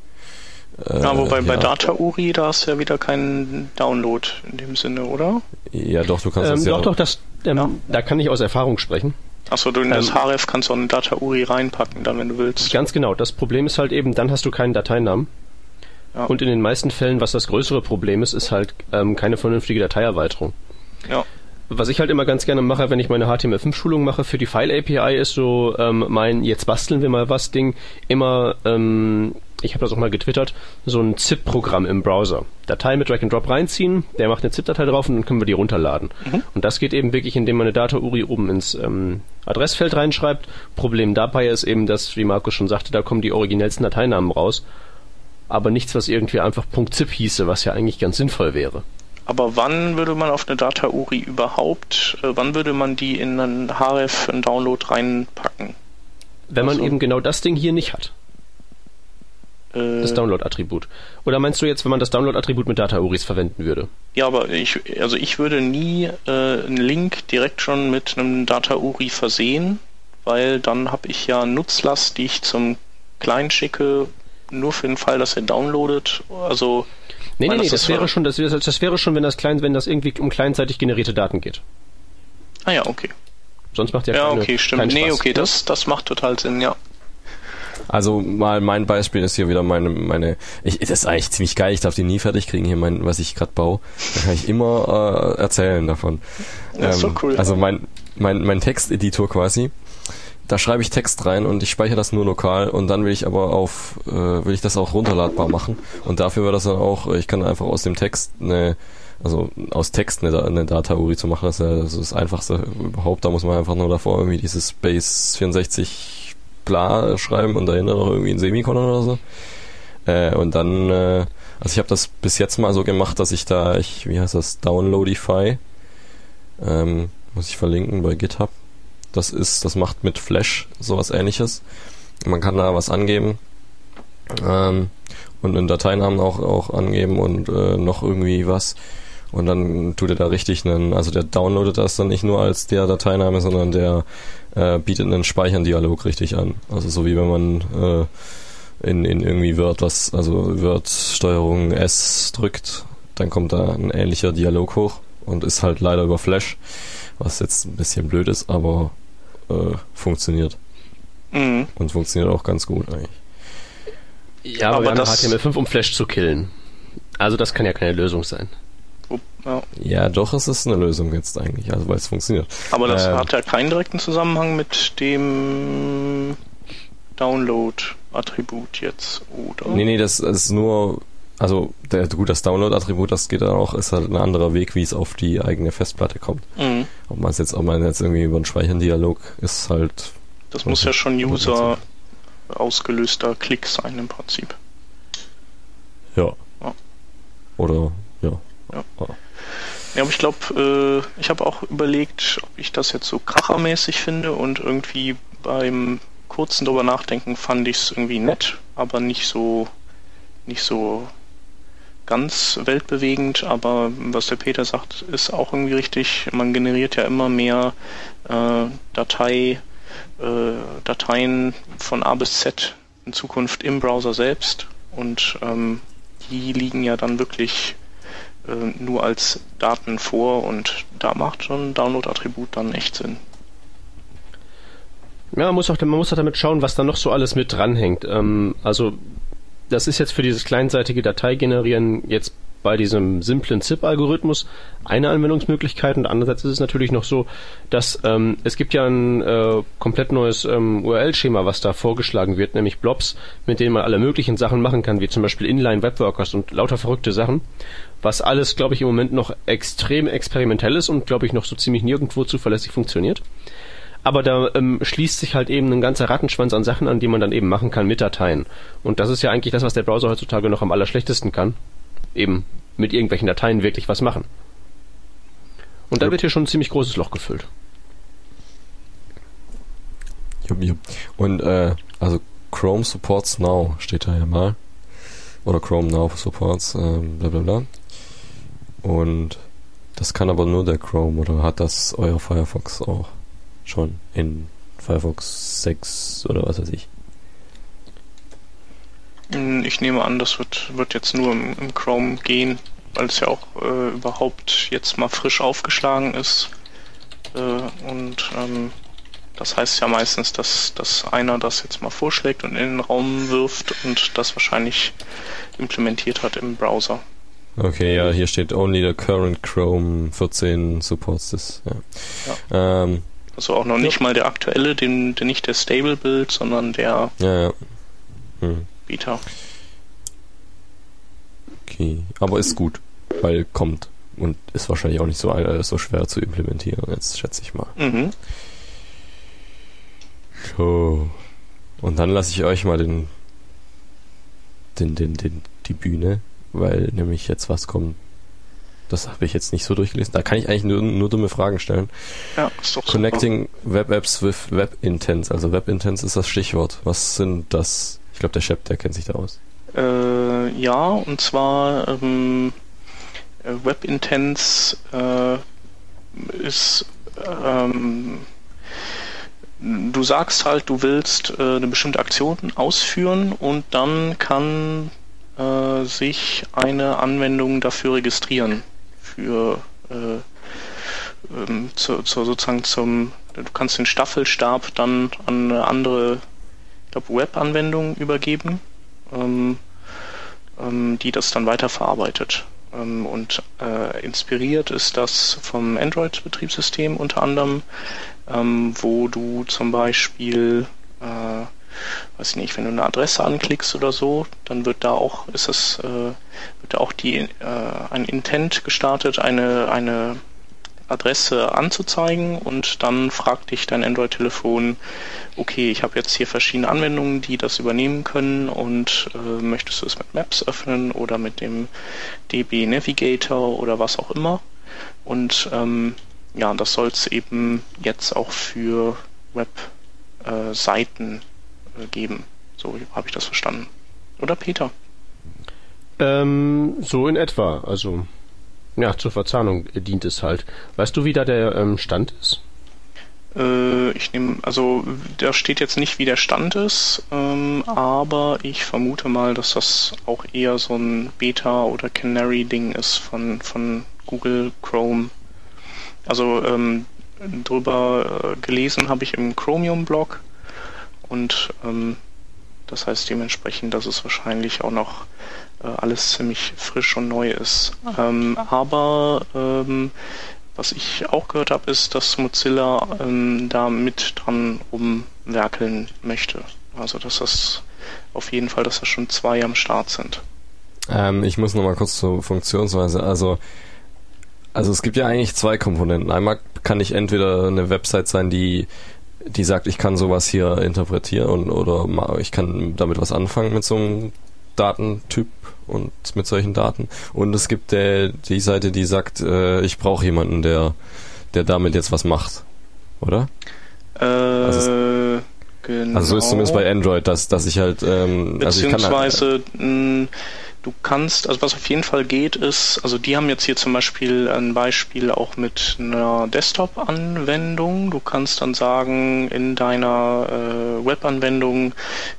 ja, wobei ja. bei Data-URI, da hast du ja wieder keinen Download in dem Sinne, oder? Ja, doch, du kannst ähm, das ja. Doch, doch, das, ähm, ja. da kann ich aus Erfahrung sprechen. Achso, du in das ähm, href kannst du auch eine Data-URI reinpacken, dann, wenn du willst. Ganz genau. Das Problem ist halt eben, dann hast du keinen Dateinamen. Ja. Und in den meisten Fällen, was das größere Problem ist, ist halt ähm, keine vernünftige Dateierweiterung. Ja. Was ich halt immer ganz gerne mache, wenn ich meine HTML5-Schulung mache für die File-API, ist so ähm, mein jetzt basteln wir mal was Ding immer, ähm, ich habe das auch mal getwittert, so ein ZIP-Programm im Browser. Datei mit Drag and Drop reinziehen, der macht eine ZIP-Datei drauf und dann können wir die runterladen. Mhm. Und das geht eben wirklich, indem man eine Data-URI oben ins ähm, Adressfeld reinschreibt. Problem dabei ist eben, dass, wie Markus schon sagte, da kommen die originellsten Dateinamen raus aber nichts, was irgendwie einfach .zip hieße, was ja eigentlich ganz sinnvoll wäre. Aber wann würde man auf eine Data-URI überhaupt, äh, wann würde man die in einen href, einen Download reinpacken? Wenn man also, eben genau das Ding hier nicht hat. Äh, das Download-Attribut. Oder meinst du jetzt, wenn man das Download-Attribut mit Data-URIs verwenden würde? Ja, aber ich, also ich würde nie äh, einen Link direkt schon mit einem Data-URI versehen, weil dann habe ich ja Nutzlast, die ich zum Client schicke, nur für den Fall, dass er downloadet? Also Nee, nee, nee, das, das wäre schon, das, das wäre schon, wenn das klein, wenn das irgendwie um kleinzeitig generierte Daten geht. Ah ja, okay. Sonst macht ja Ja, okay, stimmt. Nee, okay, das, das macht total Sinn, ja. Also mal mein Beispiel ist hier wieder meine meine ich das ist eigentlich ziemlich geil, ich darf die nie fertig kriegen hier mein was ich gerade baue. Da kann ich immer äh, erzählen davon. Das ist ähm, so cool. Also mein mein mein Texteditor quasi da schreibe ich Text rein und ich speichere das nur lokal und dann will ich aber auf, äh, will ich das auch runterladbar machen und dafür wird das dann auch, ich kann einfach aus dem Text eine also aus Text eine, eine Data-URI zu machen, ist ja das, ist das Einfachste überhaupt. Da muss man einfach nur davor irgendwie dieses Base 64 bla schreiben und dahinter noch irgendwie ein Semikolon oder so. Äh, und dann, äh, also ich habe das bis jetzt mal so gemacht, dass ich da, ich, wie heißt das, Downloadify, ähm, muss ich verlinken bei GitHub. Das ist, das macht mit Flash sowas ähnliches. Man kann da was angeben. Ähm, und einen Dateinamen auch, auch angeben und äh, noch irgendwie was. Und dann tut er da richtig einen, also der downloadet das dann nicht nur als der Dateiname, sondern der äh, bietet einen Speichern-Dialog richtig an. Also so wie wenn man äh, in, in irgendwie Word was, also Word Steuerung S drückt, dann kommt da ein ähnlicher Dialog hoch und ist halt leider über Flash, was jetzt ein bisschen blöd ist, aber äh, funktioniert. Mhm. Und funktioniert auch ganz gut eigentlich. Ja, aber, aber wir haben HTML5, um Flash zu killen. Also das kann ja keine Lösung sein. Ja. ja, doch, es ist eine Lösung jetzt eigentlich, also weil es funktioniert. Aber das äh, hat ja keinen direkten Zusammenhang mit dem Download-Attribut jetzt, oder? Nee, nee, das ist nur, also der, gut, das Download-Attribut, das geht dann auch, ist halt ein anderer Weg, wie es auf die eigene Festplatte kommt. Mhm. Ob man es jetzt, ob man jetzt irgendwie über einen Speichern-Dialog ist halt. Das muss ja schon User ausgelöster Klick sein im Prinzip. Ja. ja. Oder ja. Ja. Ja, aber ich glaube, äh, ich habe auch überlegt, ob ich das jetzt so krachermäßig finde und irgendwie beim kurzen drüber nachdenken fand ich es irgendwie nett, aber nicht so nicht so ganz weltbewegend, aber was der Peter sagt, ist auch irgendwie richtig. Man generiert ja immer mehr äh, Datei äh, Dateien von A bis Z in Zukunft im Browser selbst und ähm, die liegen ja dann wirklich äh, nur als Daten vor und da macht schon Download-Attribut dann echt Sinn. Ja, man muss auch, man muss auch damit schauen, was da noch so alles mit dranhängt. Ähm, also das ist jetzt für dieses kleinseitige Dateigenerieren jetzt bei diesem simplen ZIP-Algorithmus eine Anwendungsmöglichkeit und andererseits ist es natürlich noch so, dass ähm, es gibt ja ein äh, komplett neues ähm, URL-Schema, was da vorgeschlagen wird, nämlich Blobs, mit denen man alle möglichen Sachen machen kann, wie zum Beispiel Inline-Webworkers und lauter verrückte Sachen, was alles, glaube ich, im Moment noch extrem experimentell ist und, glaube ich, noch so ziemlich nirgendwo zuverlässig funktioniert. Aber da ähm, schließt sich halt eben ein ganzer Rattenschwanz an Sachen an, die man dann eben machen kann mit Dateien. Und das ist ja eigentlich das, was der Browser heutzutage noch am allerschlechtesten kann eben mit irgendwelchen Dateien wirklich was machen. Und da ja. wird hier schon ein ziemlich großes Loch gefüllt. Und äh, also Chrome supports now steht da ja mal. Oder Chrome now supports, äh, bla bla bla. Und das kann aber nur der Chrome oder hat das euer Firefox auch schon in Firefox 6 oder was weiß ich? Hm, ich nehme an, das wird, wird jetzt nur im, im Chrome gehen, weil es ja auch äh, überhaupt jetzt mal frisch aufgeschlagen ist. Äh, und ähm, das heißt ja meistens, dass, dass einer das jetzt mal vorschlägt und in den Raum wirft und das wahrscheinlich implementiert hat im Browser. Okay, ja, hier steht only the current Chrome 14 supports this. Ja. ja. Ähm, also auch noch nicht mal der aktuelle, den, der nicht der Stable Build, sondern der ja, ja. Hm. Beta. Okay, aber ist gut, weil kommt und ist wahrscheinlich auch nicht so, äh, so schwer zu implementieren, jetzt schätze ich mal. Mhm. So. Und dann lasse ich euch mal den, den, den, den, die Bühne, weil nämlich jetzt was kommt. Das habe ich jetzt nicht so durchgelesen. Da kann ich eigentlich nur, nur dumme Fragen stellen. Ja, ist doch Connecting super. Web Apps with Web Intents. Also Web Intents ist das Stichwort. Was sind das? Ich glaube, der Shep, der kennt sich da aus. Äh, ja, und zwar ähm, äh, WebIntense äh, ist ähm, du sagst halt, du willst äh, eine bestimmte Aktion ausführen und dann kann äh, sich eine Anwendung dafür registrieren. Für äh, ähm, zu, zu, sozusagen zum, du kannst den Staffelstab dann an eine andere Web-Anwendungen übergeben, ähm, ähm, die das dann weiterverarbeitet. Ähm, und äh, inspiriert ist das vom Android-Betriebssystem unter anderem, ähm, wo du zum Beispiel äh, weiß ich nicht, wenn du eine Adresse anklickst oder so, dann wird da auch, ist es, äh, wird da auch die, äh, ein Intent gestartet, eine, eine Adresse anzuzeigen und dann fragt dich dein Android-Telefon, okay, ich habe jetzt hier verschiedene Anwendungen, die das übernehmen können und äh, möchtest du es mit Maps öffnen oder mit dem DB Navigator oder was auch immer. Und ähm, ja, das soll es eben jetzt auch für Webseiten geben. So habe ich das verstanden. Oder Peter? Ähm, so in etwa. Also ja, zur Verzahnung dient es halt. Weißt du, wie da der ähm, Stand ist? Äh, ich nehme, also da steht jetzt nicht, wie der Stand ist, ähm, aber ich vermute mal, dass das auch eher so ein Beta- oder Canary-Ding ist von, von Google Chrome. Also ähm, drüber äh, gelesen habe ich im Chromium-Blog und ähm, das heißt dementsprechend, dass es wahrscheinlich auch noch äh, alles ziemlich frisch und neu ist. Ähm, aber ähm, was ich auch gehört habe, ist, dass Mozilla ähm, da mit dran rumwerkeln möchte. Also dass das auf jeden Fall, dass da schon zwei am Start sind. Ähm, ich muss nochmal kurz zur Funktionsweise. Also, also es gibt ja eigentlich zwei Komponenten. Einmal kann ich entweder eine Website sein, die die sagt, ich kann sowas hier interpretieren und, oder ich kann damit was anfangen mit so einem Datentyp und mit solchen Daten. Und es gibt der, die Seite, die sagt, äh, ich brauche jemanden, der, der damit jetzt was macht. Oder? Äh, also, genau. Also so ist zumindest bei Android, dass, dass ich halt... Ähm, Beziehungsweise... Also ich kann halt, Du kannst, also was auf jeden Fall geht, ist, also die haben jetzt hier zum Beispiel ein Beispiel auch mit einer Desktop-Anwendung. Du kannst dann sagen in deiner äh, Web-Anwendung,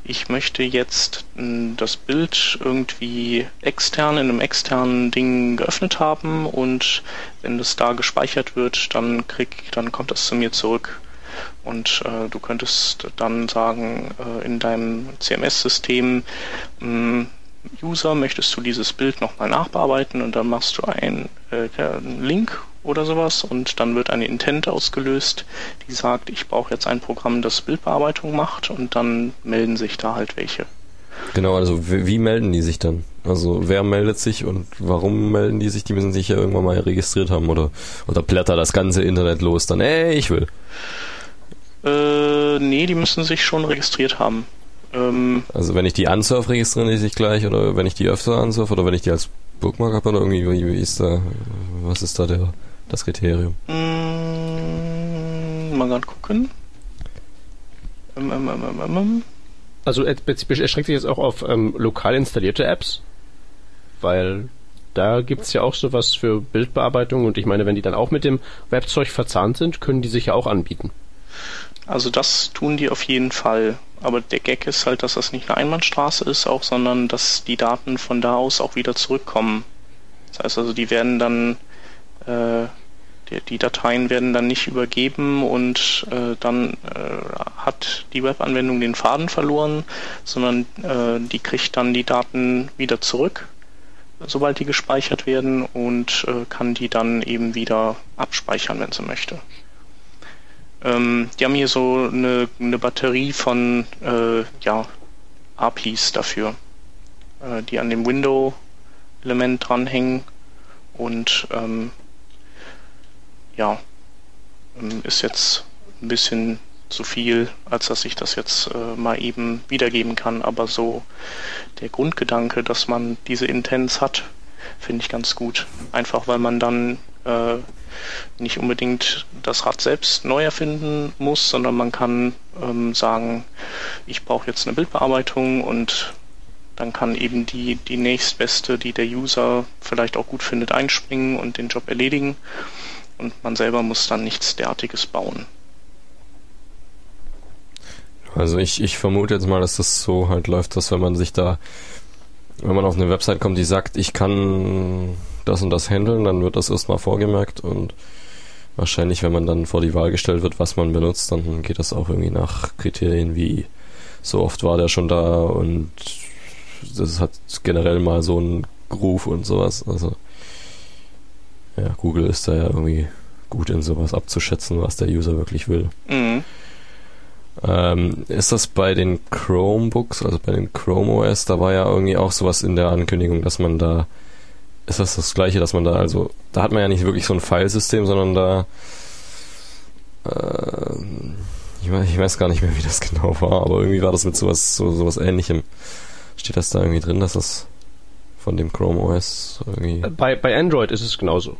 ich möchte jetzt hm, das Bild irgendwie extern in einem externen Ding geöffnet haben und wenn das da gespeichert wird, dann krieg, dann kommt das zu mir zurück. Und äh, du könntest dann sagen, äh, in deinem CMS-System, hm, User, möchtest du dieses Bild nochmal nachbearbeiten und dann machst du einen, äh, einen Link oder sowas und dann wird eine Intent ausgelöst, die sagt, ich brauche jetzt ein Programm, das Bildbearbeitung macht und dann melden sich da halt welche. Genau, also wie, wie melden die sich dann? Also wer meldet sich und warum melden die sich? Die müssen sich ja irgendwann mal registriert haben oder, oder blätter das ganze Internet los dann, ey, ich will. Äh, nee, die müssen sich schon registriert haben. Ähm, also wenn ich die ansurf, registrieren die sich gleich oder wenn ich die öfter ansurf oder wenn ich die als Bookmark habe oder irgendwie, wie, ist da, was ist da der, das Kriterium? Mm, mal gerade gucken. Ähm, ähm, ähm. also erstreckt sich jetzt auch auf ähm, lokal installierte Apps, weil da gibt es ja auch sowas für Bildbearbeitung und ich meine, wenn die dann auch mit dem Webzeug verzahnt sind, können die sich ja auch anbieten. Also das tun die auf jeden Fall. Aber der Gag ist halt, dass das nicht eine Einbahnstraße ist auch, sondern dass die Daten von da aus auch wieder zurückkommen. Das heißt also, die werden dann, äh, die, die Dateien werden dann nicht übergeben und äh, dann äh, hat die Webanwendung den Faden verloren, sondern äh, die kriegt dann die Daten wieder zurück, sobald die gespeichert werden und äh, kann die dann eben wieder abspeichern, wenn sie möchte. Ähm, die haben hier so eine, eine Batterie von äh, ja, APIs dafür, äh, die an dem Window-Element dranhängen und ähm, ja, ähm, ist jetzt ein bisschen zu viel, als dass ich das jetzt äh, mal eben wiedergeben kann. Aber so der Grundgedanke, dass man diese Intents hat, finde ich ganz gut. Einfach weil man dann äh, nicht unbedingt das Rad selbst neu erfinden muss, sondern man kann ähm, sagen, ich brauche jetzt eine Bildbearbeitung und dann kann eben die, die nächstbeste, die der User vielleicht auch gut findet, einspringen und den Job erledigen. Und man selber muss dann nichts derartiges bauen. Also ich, ich vermute jetzt mal, dass das so halt läuft, dass wenn man sich da, wenn man auf eine Website kommt, die sagt, ich kann das und das handeln, dann wird das erstmal vorgemerkt und wahrscheinlich, wenn man dann vor die Wahl gestellt wird, was man benutzt, dann geht das auch irgendwie nach Kriterien wie so oft war der schon da und das hat generell mal so einen Groove und sowas. Also ja, Google ist da ja irgendwie gut in sowas abzuschätzen, was der User wirklich will. Mhm. Ähm, ist das bei den Chromebooks, also bei den Chrome OS, da war ja irgendwie auch sowas in der Ankündigung, dass man da, ist das das gleiche, dass man da, also, da hat man ja nicht wirklich so ein Filesystem, sondern da, äh, ich, weiß, ich weiß gar nicht mehr, wie das genau war, aber irgendwie war das mit sowas, so, sowas ähnlichem. Steht das da irgendwie drin, dass das von dem Chrome OS irgendwie. Bei, bei Android ist es genauso.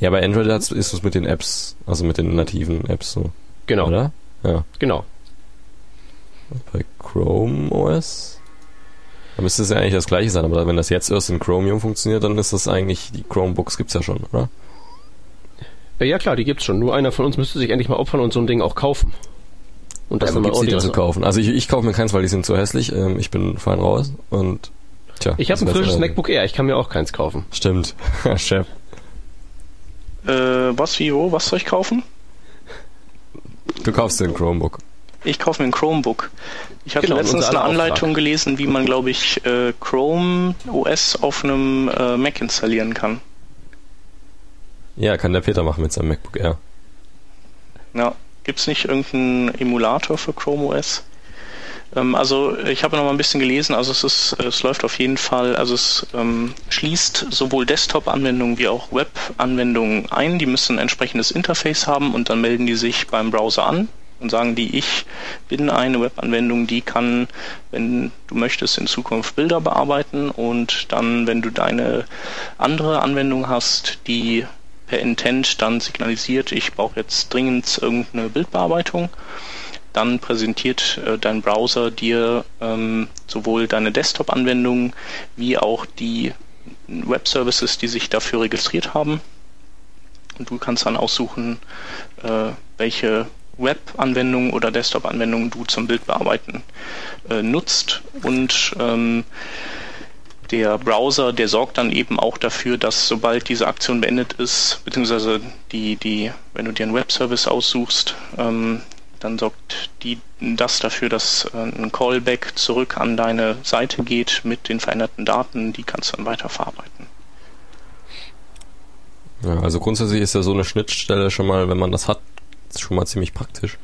Ja, bei Android ist es mit den Apps, also mit den nativen Apps so. Genau. Oder? Ja. Genau. Bei Chrome OS? Da müsste es ja eigentlich das gleiche sein, aber wenn das jetzt erst in Chromium funktioniert, dann ist das eigentlich, die Chromebooks gibt's ja schon, oder? Ja klar, die gibt's schon. Nur einer von uns müsste sich endlich mal opfern und so ein Ding auch kaufen. Und das ja, dann mal ordentlich zu kaufen. Also ich, ich kaufe mir keins, weil die sind zu hässlich. Ähm, ich bin fein raus und tja. Ich habe ein frisches MacBook Air, ich kann mir auch keins kaufen. Stimmt. Chef. Äh, was, wie, wo? Was soll ich kaufen? Du kaufst dir ein Chromebook. Ich kaufe mir ein Chromebook. Ich hatte genau, letztens eine Anleitung gelesen, wie man, glaube ich, äh, Chrome OS auf einem äh, Mac installieren kann. Ja, kann der Peter machen mit seinem MacBook Air. Ja, gibt es nicht irgendeinen Emulator für Chrome OS? Ähm, also ich habe noch mal ein bisschen gelesen, also es ist, es läuft auf jeden Fall, also es ähm, schließt sowohl Desktop-Anwendungen wie auch Web-Anwendungen ein, die müssen ein entsprechendes Interface haben und dann melden die sich beim Browser an und sagen die, ich bin eine Webanwendung, die kann, wenn du möchtest, in Zukunft Bilder bearbeiten und dann, wenn du deine andere Anwendung hast, die per Intent dann signalisiert, ich brauche jetzt dringend irgendeine Bildbearbeitung, dann präsentiert äh, dein Browser dir ähm, sowohl deine Desktop-Anwendungen wie auch die Web-Services, die sich dafür registriert haben. Und du kannst dann aussuchen, äh, welche Web-Anwendungen oder Desktop-Anwendungen du zum Bildbearbeiten äh, nutzt. Und ähm, der Browser, der sorgt dann eben auch dafür, dass sobald diese Aktion beendet ist, beziehungsweise die, die, wenn du dir einen Web-Service aussuchst, ähm, dann sorgt die, das dafür, dass äh, ein Callback zurück an deine Seite geht mit den veränderten Daten, die kannst du dann weiter verarbeiten. Ja, also grundsätzlich ist ja so eine Schnittstelle schon mal, wenn man das hat, schon mal ziemlich praktisch.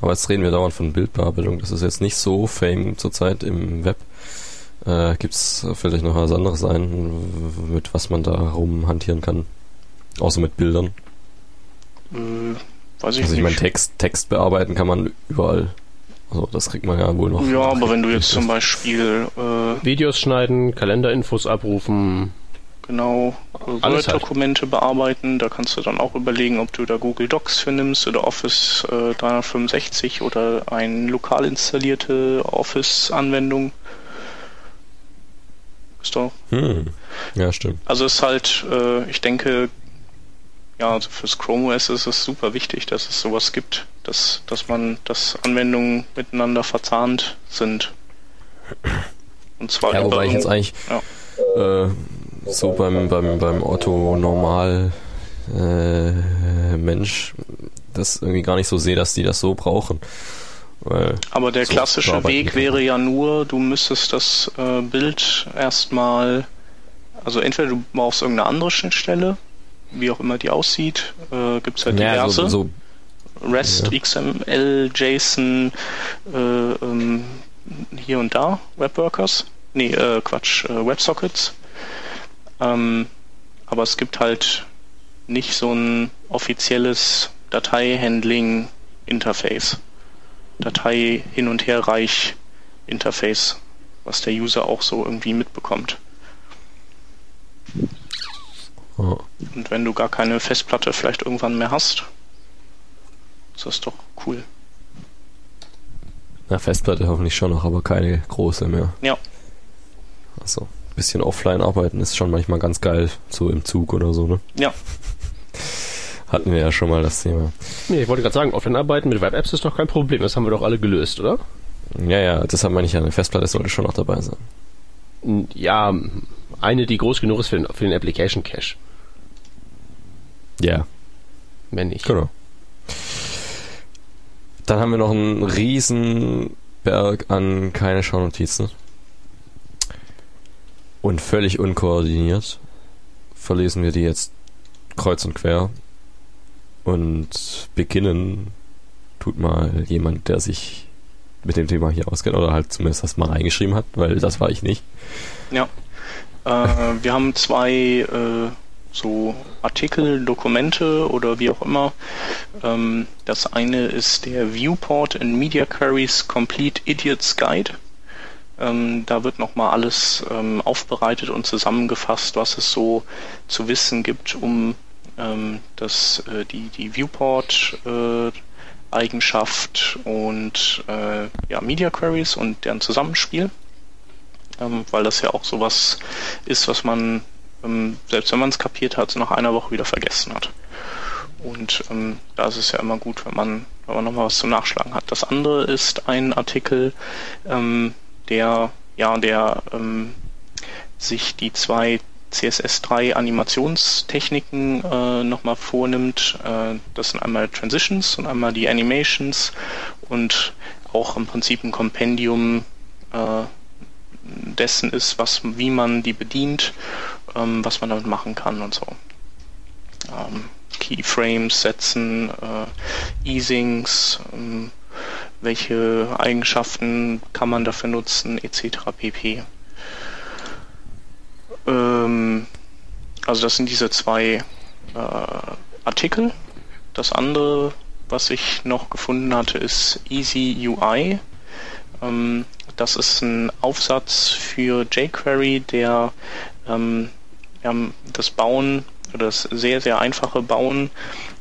Aber jetzt reden wir dauernd von Bildbearbeitung. Das ist jetzt nicht so fame zurzeit im Web. Äh, Gibt es vielleicht noch was anderes ein, mit was man da rumhantieren kann? Außer mit Bildern. Äh, Weiß ich also ich meine, Text, Text bearbeiten kann man überall. Also das kriegt man ja wohl noch. Ja, aber wenn du jetzt zum Beispiel äh, Videos schneiden, Kalenderinfos abrufen. Genau, halt. Word-Dokumente halt. bearbeiten, da kannst du dann auch überlegen, ob du da Google Docs für nimmst oder Office äh, 365 oder eine lokal installierte Office-Anwendung. Ist doch. Hm. Ja, stimmt. Also ist halt, äh, ich denke, ja, also fürs Chrome OS ist es super wichtig, dass es sowas gibt, dass, dass man, dass Anwendungen miteinander verzahnt sind. Und zwar ja, wobei ich jetzt eigentlich ja. äh, so beim, beim, beim Otto Normal äh, Mensch das irgendwie gar nicht so sehe, dass die das so brauchen. Weil Aber der so klassische Weg wäre ja nur, du müsstest das äh, Bild erstmal, also entweder du brauchst irgendeine andere Schnittstelle, wie auch immer die aussieht, äh, gibt es halt ja diverse. So, so, REST, ja. XML, JSON, äh, ähm, hier und da, Webworkers. Nee, äh, Quatsch, äh, WebSockets. Ähm, aber es gibt halt nicht so ein offizielles Dateihandling-Interface. Datei hin und her reich Interface, was der User auch so irgendwie mitbekommt. Und wenn du gar keine Festplatte vielleicht irgendwann mehr hast, ist das doch cool. Na, Festplatte hoffentlich schon noch, aber keine große mehr. Ja. Ein bisschen offline arbeiten ist schon manchmal ganz geil, so im Zug oder so, ne? Ja. Hatten wir ja schon mal das Thema. Nee, ich wollte gerade sagen, offline arbeiten mit Web-Apps ist doch kein Problem, das haben wir doch alle gelöst, oder? Ja, ja, das haben wir nicht. Eine Festplatte sollte schon noch dabei sein. Ja, eine, die groß genug ist für den, für den Application Cache. Ja. Wenn nicht. Genau. Dann haben wir noch einen riesen Berg an keine Schaunotizen. Und völlig unkoordiniert verlesen wir die jetzt kreuz und quer und beginnen tut mal jemand, der sich mit dem Thema hier auskennt oder halt zumindest das mal reingeschrieben hat, weil das war ich nicht. Ja. Äh, wir haben zwei äh, so Artikel, Dokumente oder wie auch immer. Ähm, das eine ist der Viewport and Media Queries Complete Idiot's Guide. Ähm, da wird nochmal alles ähm, aufbereitet und zusammengefasst, was es so zu wissen gibt, um ähm, das, äh, die, die Viewport äh, Eigenschaft und äh, ja, Media Queries und deren Zusammenspiel. Ähm, weil das ja auch sowas ist, was man, ähm, selbst wenn man es kapiert hat, nach einer Woche wieder vergessen hat. Und ähm, da ist es ja immer gut, wenn man, wenn man nochmal was zum Nachschlagen hat. Das andere ist ein Artikel, ähm, der, ja, der ähm, sich die zwei CSS3 Animationstechniken äh, nochmal vornimmt. Äh, das sind einmal Transitions und einmal die Animations und auch im Prinzip ein Kompendium äh, dessen ist, was, wie man die bedient, ähm, was man damit machen kann und so. Ähm, Keyframes setzen, äh, Easings, ähm, welche Eigenschaften kann man dafür nutzen, etc. pp. Ähm, also das sind diese zwei äh, Artikel. Das andere, was ich noch gefunden hatte, ist Easy UI. Ähm, das ist ein Aufsatz für jQuery, der ähm, das Bauen oder das sehr, sehr einfache Bauen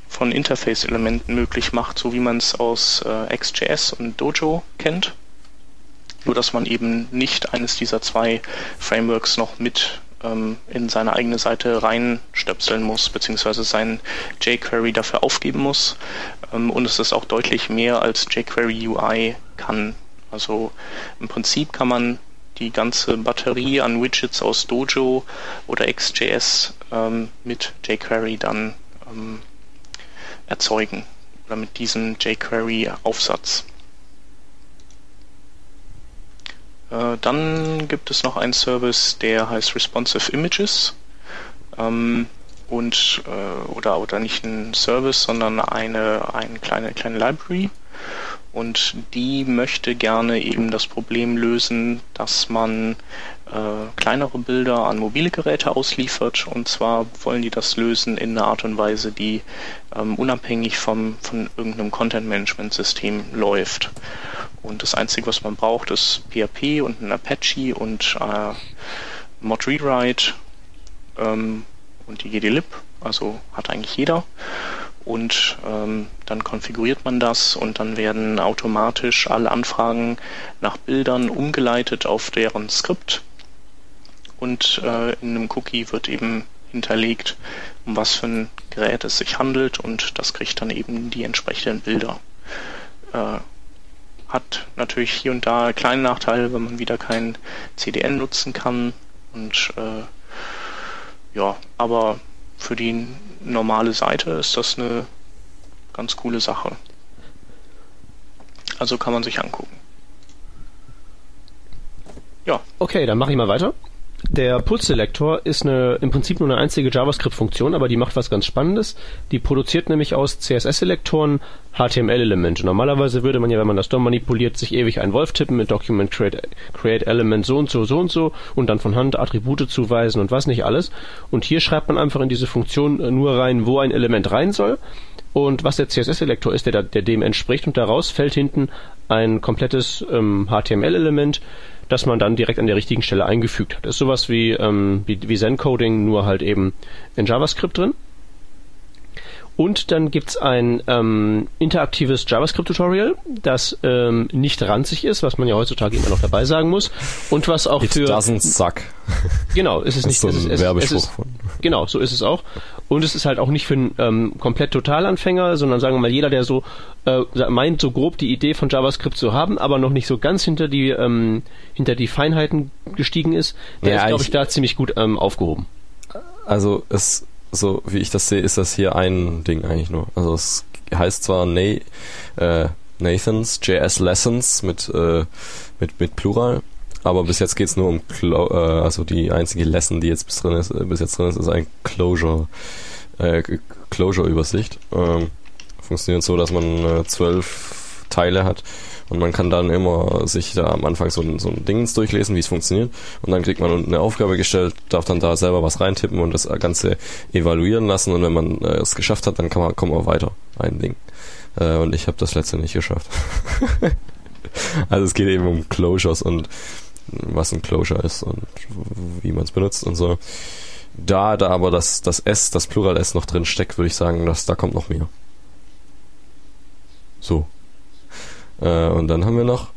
von Interface-Elementen möglich macht, so wie man es aus äh, XJS und Dojo kennt. Nur dass man eben nicht eines dieser zwei Frameworks noch mit ähm, in seine eigene Seite reinstöpseln muss, beziehungsweise sein jQuery dafür aufgeben muss. Ähm, und es ist auch deutlich mehr als jQuery UI kann. Also im Prinzip kann man die ganze Batterie an Widgets aus Dojo oder XJS ähm, mit jQuery dann ähm, erzeugen oder mit diesem jQuery-Aufsatz. Äh, dann gibt es noch einen Service, der heißt Responsive Images. Ähm, und äh, oder oder nicht ein Service, sondern eine, eine kleine kleine Library. Und die möchte gerne eben das Problem lösen, dass man äh, kleinere Bilder an mobile Geräte ausliefert. Und zwar wollen die das lösen in einer Art und Weise, die ähm, unabhängig vom, von irgendeinem Content-Management-System läuft. Und das Einzige, was man braucht, ist PHP und ein Apache und äh, Mod Rewrite ähm, und die GDLib. Also hat eigentlich jeder. Und ähm, dann konfiguriert man das und dann werden automatisch alle Anfragen nach Bildern umgeleitet auf deren Skript und äh, in einem Cookie wird eben hinterlegt, um was für ein Gerät es sich handelt und das kriegt dann eben die entsprechenden Bilder. Äh, hat natürlich hier und da kleine Nachteile, wenn man wieder kein CDN nutzen kann und äh, ja, aber für die normale Seite ist das eine ganz coole Sache. Also kann man sich angucken. Ja. Okay, dann mache ich mal weiter. Der Pulse-Selektor ist eine, im Prinzip nur eine einzige JavaScript-Funktion, aber die macht was ganz Spannendes. Die produziert nämlich aus CSS-Selektoren HTML-Elemente. Normalerweise würde man ja, wenn man das DOM manipuliert, sich ewig einen Wolf tippen mit Document Create, create Element so und so, so und so und dann von Hand Attribute zuweisen und was nicht alles. Und hier schreibt man einfach in diese Funktion nur rein, wo ein Element rein soll und was der CSS-Selektor ist, der, der dem entspricht und daraus fällt hinten ein komplettes ähm, HTML-Element, das man dann direkt an der richtigen Stelle eingefügt hat. Ist sowas wie, ähm, wie, wie Zen-Coding, nur halt eben in JavaScript drin. Und dann gibt's ein ähm, interaktives JavaScript-Tutorial, das ähm, nicht ranzig ist, was man ja heutzutage immer noch dabei sagen muss. Und was auch It für. doesn't suck. Genau, ist es nicht. Das ist so ein es, Werbespruch es ist, von. Genau, so ist es auch. Und es ist halt auch nicht für einen ähm, komplett Totalanfänger, sondern sagen wir mal, jeder, der so äh, meint, so grob die Idee von JavaScript zu haben, aber noch nicht so ganz hinter die ähm, hinter die Feinheiten gestiegen ist, der Ja, ist, glaube ich- ich, da ziemlich gut ähm, aufgehoben. Also es, so wie ich das sehe, ist das hier ein Ding eigentlich nur. Also es heißt zwar Na äh, Nathans JS Lessons mit äh, mit mit Plural, aber bis jetzt geht's nur um Clo äh, also die einzige Lesson, die jetzt bis drin ist, äh, bis jetzt drin ist, ist ein Closure äh, Closure Übersicht. Ähm, Funktioniert so, dass man äh, zwölf Teile hat und man kann dann immer sich da am Anfang so ein, so ein Dings durchlesen, wie es funktioniert und dann kriegt man eine Aufgabe gestellt, darf dann da selber was reintippen und das Ganze evaluieren lassen und wenn man äh, es geschafft hat, dann kann man kommen wir weiter. Ein Ding. Äh, und ich habe das letzte nicht geschafft. also es geht eben um Closures und was ein Closure ist und wie man es benutzt und so. Da, da aber das, das S, das Plural S noch drin steckt, würde ich sagen, dass da kommt noch mehr. So. Äh, und dann haben wir noch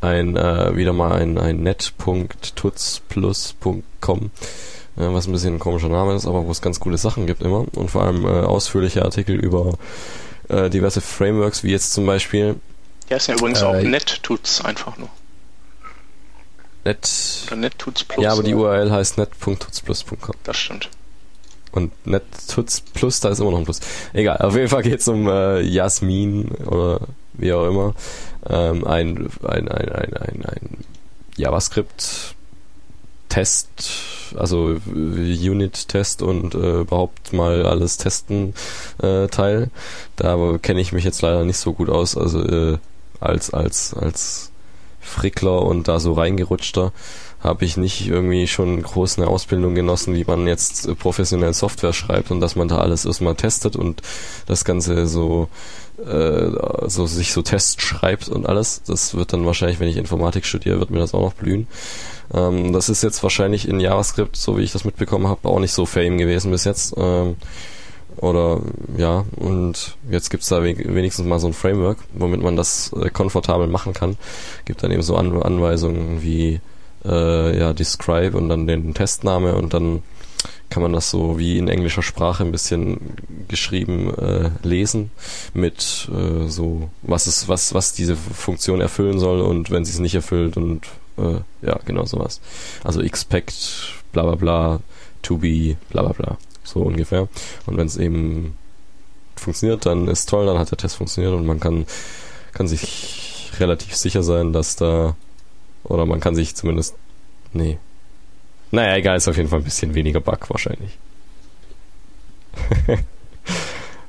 ein, äh, wieder mal ein, ein net.tutzplus.com, äh, was ein bisschen ein komischer Name ist, aber wo es ganz coole Sachen gibt immer und vor allem äh, ausführliche Artikel über äh, diverse Frameworks, wie jetzt zum Beispiel. Ja, ist ja übrigens auch net.tutz einfach nur. Net. Oder net.tutz plus. Ja, aber die URL heißt net.tutzplus.com. Das stimmt. Und NetTutz Plus, da ist immer noch ein Plus. Egal, auf jeden Fall geht es um äh, Jasmin oder wie auch immer. Ähm, ein, ein, ein, ein, ein, ein JavaScript Test, also Unit-Test und äh, überhaupt mal alles testen äh, Teil. Da kenne ich mich jetzt leider nicht so gut aus, also äh, als als als Frickler und da so reingerutschter habe ich nicht irgendwie schon groß eine Ausbildung genossen, wie man jetzt professionell Software schreibt und dass man da alles erstmal testet und das Ganze so äh, so sich so Tests schreibt und alles. Das wird dann wahrscheinlich, wenn ich Informatik studiere, wird mir das auch noch blühen. Ähm, das ist jetzt wahrscheinlich in JavaScript, so wie ich das mitbekommen habe, auch nicht so fame gewesen bis jetzt. Ähm, oder ja, und jetzt gibt's da wenigstens mal so ein Framework, womit man das äh, komfortabel machen kann. Gibt dann eben so An Anweisungen wie äh, ja, Describe und dann den Testname und dann kann man das so wie in englischer Sprache ein bisschen geschrieben äh, lesen mit äh, so was es was was diese Funktion erfüllen soll und wenn sie es nicht erfüllt und äh, ja genau sowas. Also expect bla bla bla to be bla bla bla. So ungefähr. Und wenn es eben funktioniert dann ist toll dann hat der Test funktioniert und man kann kann sich relativ sicher sein dass da oder man kann sich zumindest nee naja, egal, ist auf jeden Fall ein bisschen weniger Bug wahrscheinlich.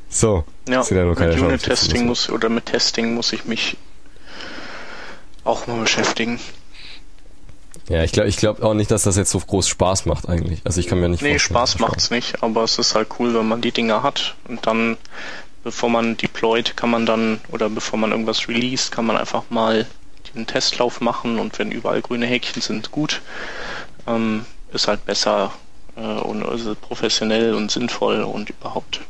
so. Ja, ja mit Unit-Testing muss, oder mit Testing muss ich mich auch mal beschäftigen. Ja, ich glaube ich glaub auch nicht, dass das jetzt so groß Spaß macht eigentlich. Also ich kann mir nicht Nee, Spaß macht's nicht, aber es ist halt cool, wenn man die Dinger hat und dann, bevor man deployt, kann man dann, oder bevor man irgendwas released, kann man einfach mal den Testlauf machen und wenn überall grüne Häkchen sind, gut ähm, ist halt besser äh, und also professionell und sinnvoll und überhaupt.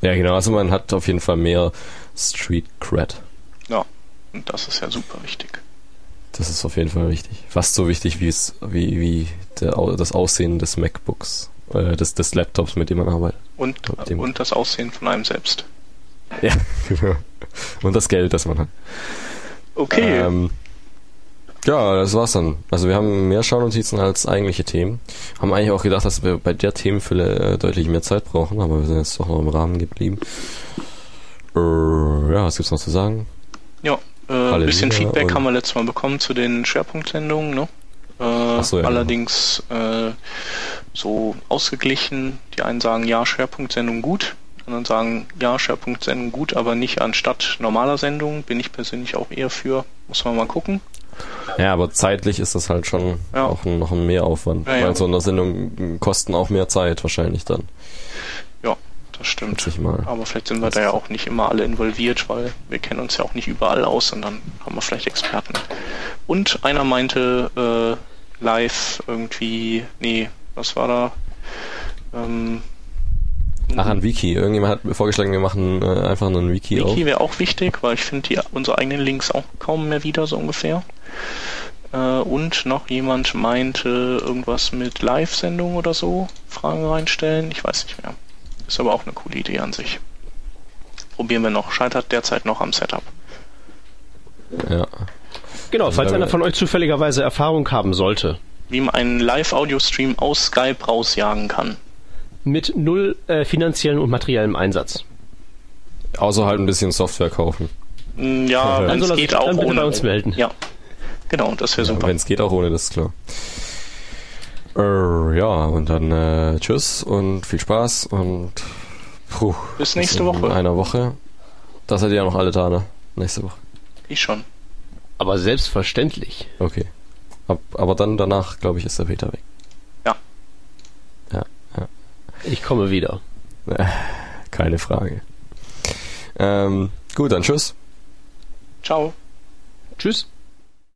Ja, genau. Also man hat auf jeden Fall mehr Street Cred. Ja, und das ist ja super wichtig. Das ist auf jeden Fall wichtig. Fast so wichtig wie es, wie, wie der, das Aussehen des MacBooks, äh, des, des Laptops, mit dem man arbeitet. Und, und das Aussehen von einem selbst. Ja, genau. Und das Geld, das man hat. Okay. Ähm, ja, das war's dann. Also wir haben mehr Schaunotizen als eigentliche Themen. Haben eigentlich auch gedacht, dass wir bei der Themenfülle äh, deutlich mehr Zeit brauchen, aber wir sind jetzt doch noch im Rahmen geblieben. Äh, ja, was gibt's noch zu sagen? Ja, äh, ein bisschen Feedback haben wir letztes Mal bekommen zu den Schwerpunktsendungen, ne? Äh, so, ja, allerdings äh, so ausgeglichen. Die einen sagen, ja, Schwerpunktsendung gut. Anderen sagen, ja, Schwerpunktsendung gut, aber nicht anstatt normaler Sendung. Bin ich persönlich auch eher für. Muss man mal gucken. Ja, aber zeitlich ist das halt schon ja. auch ein, noch ein Mehraufwand. Ja, ja. Weil so eine Sendung kosten auch mehr Zeit wahrscheinlich dann. Ja, das stimmt. Aber vielleicht sind wir da ja auch nicht immer alle involviert, weil wir kennen uns ja auch nicht überall aus und dann haben wir vielleicht Experten. Und einer meinte äh, live irgendwie, nee, was war da? Ähm, Ach, ein Wiki. Irgendjemand hat vorgeschlagen, wir machen äh, einfach einen Wiki, Wiki wäre auch wichtig, weil ich finde unsere eigenen Links auch kaum mehr wieder, so ungefähr. Äh, und noch jemand meinte irgendwas mit Live-Sendung oder so, Fragen reinstellen. Ich weiß nicht mehr. Ist aber auch eine coole Idee an sich. Probieren wir noch. Scheitert derzeit noch am Setup. Ja. Genau, falls einer von euch zufälligerweise Erfahrung haben sollte. Wie man einen Live-Audio-Stream aus Skype rausjagen kann mit null äh, finanziellen und materiellem Einsatz. Außer halt ein bisschen Software kaufen. Mm, ja, also ja wenn es geht, auch dann ohne. Bei uns melden. Ja, genau, das wäre ja, super. Wenn es geht, auch ohne, das ist klar. Äh, ja, und dann äh, tschüss und viel Spaß und puh, bis nächste bis in Woche. einer Woche. Das seid ihr ja noch alle da, ne? Nächste Woche. Ich schon. Aber selbstverständlich. Okay. Ab, aber dann danach, glaube ich, ist der Peter weg. Ich komme wieder. Keine Frage. Ähm, gut, dann tschüss. Ciao. Tschüss.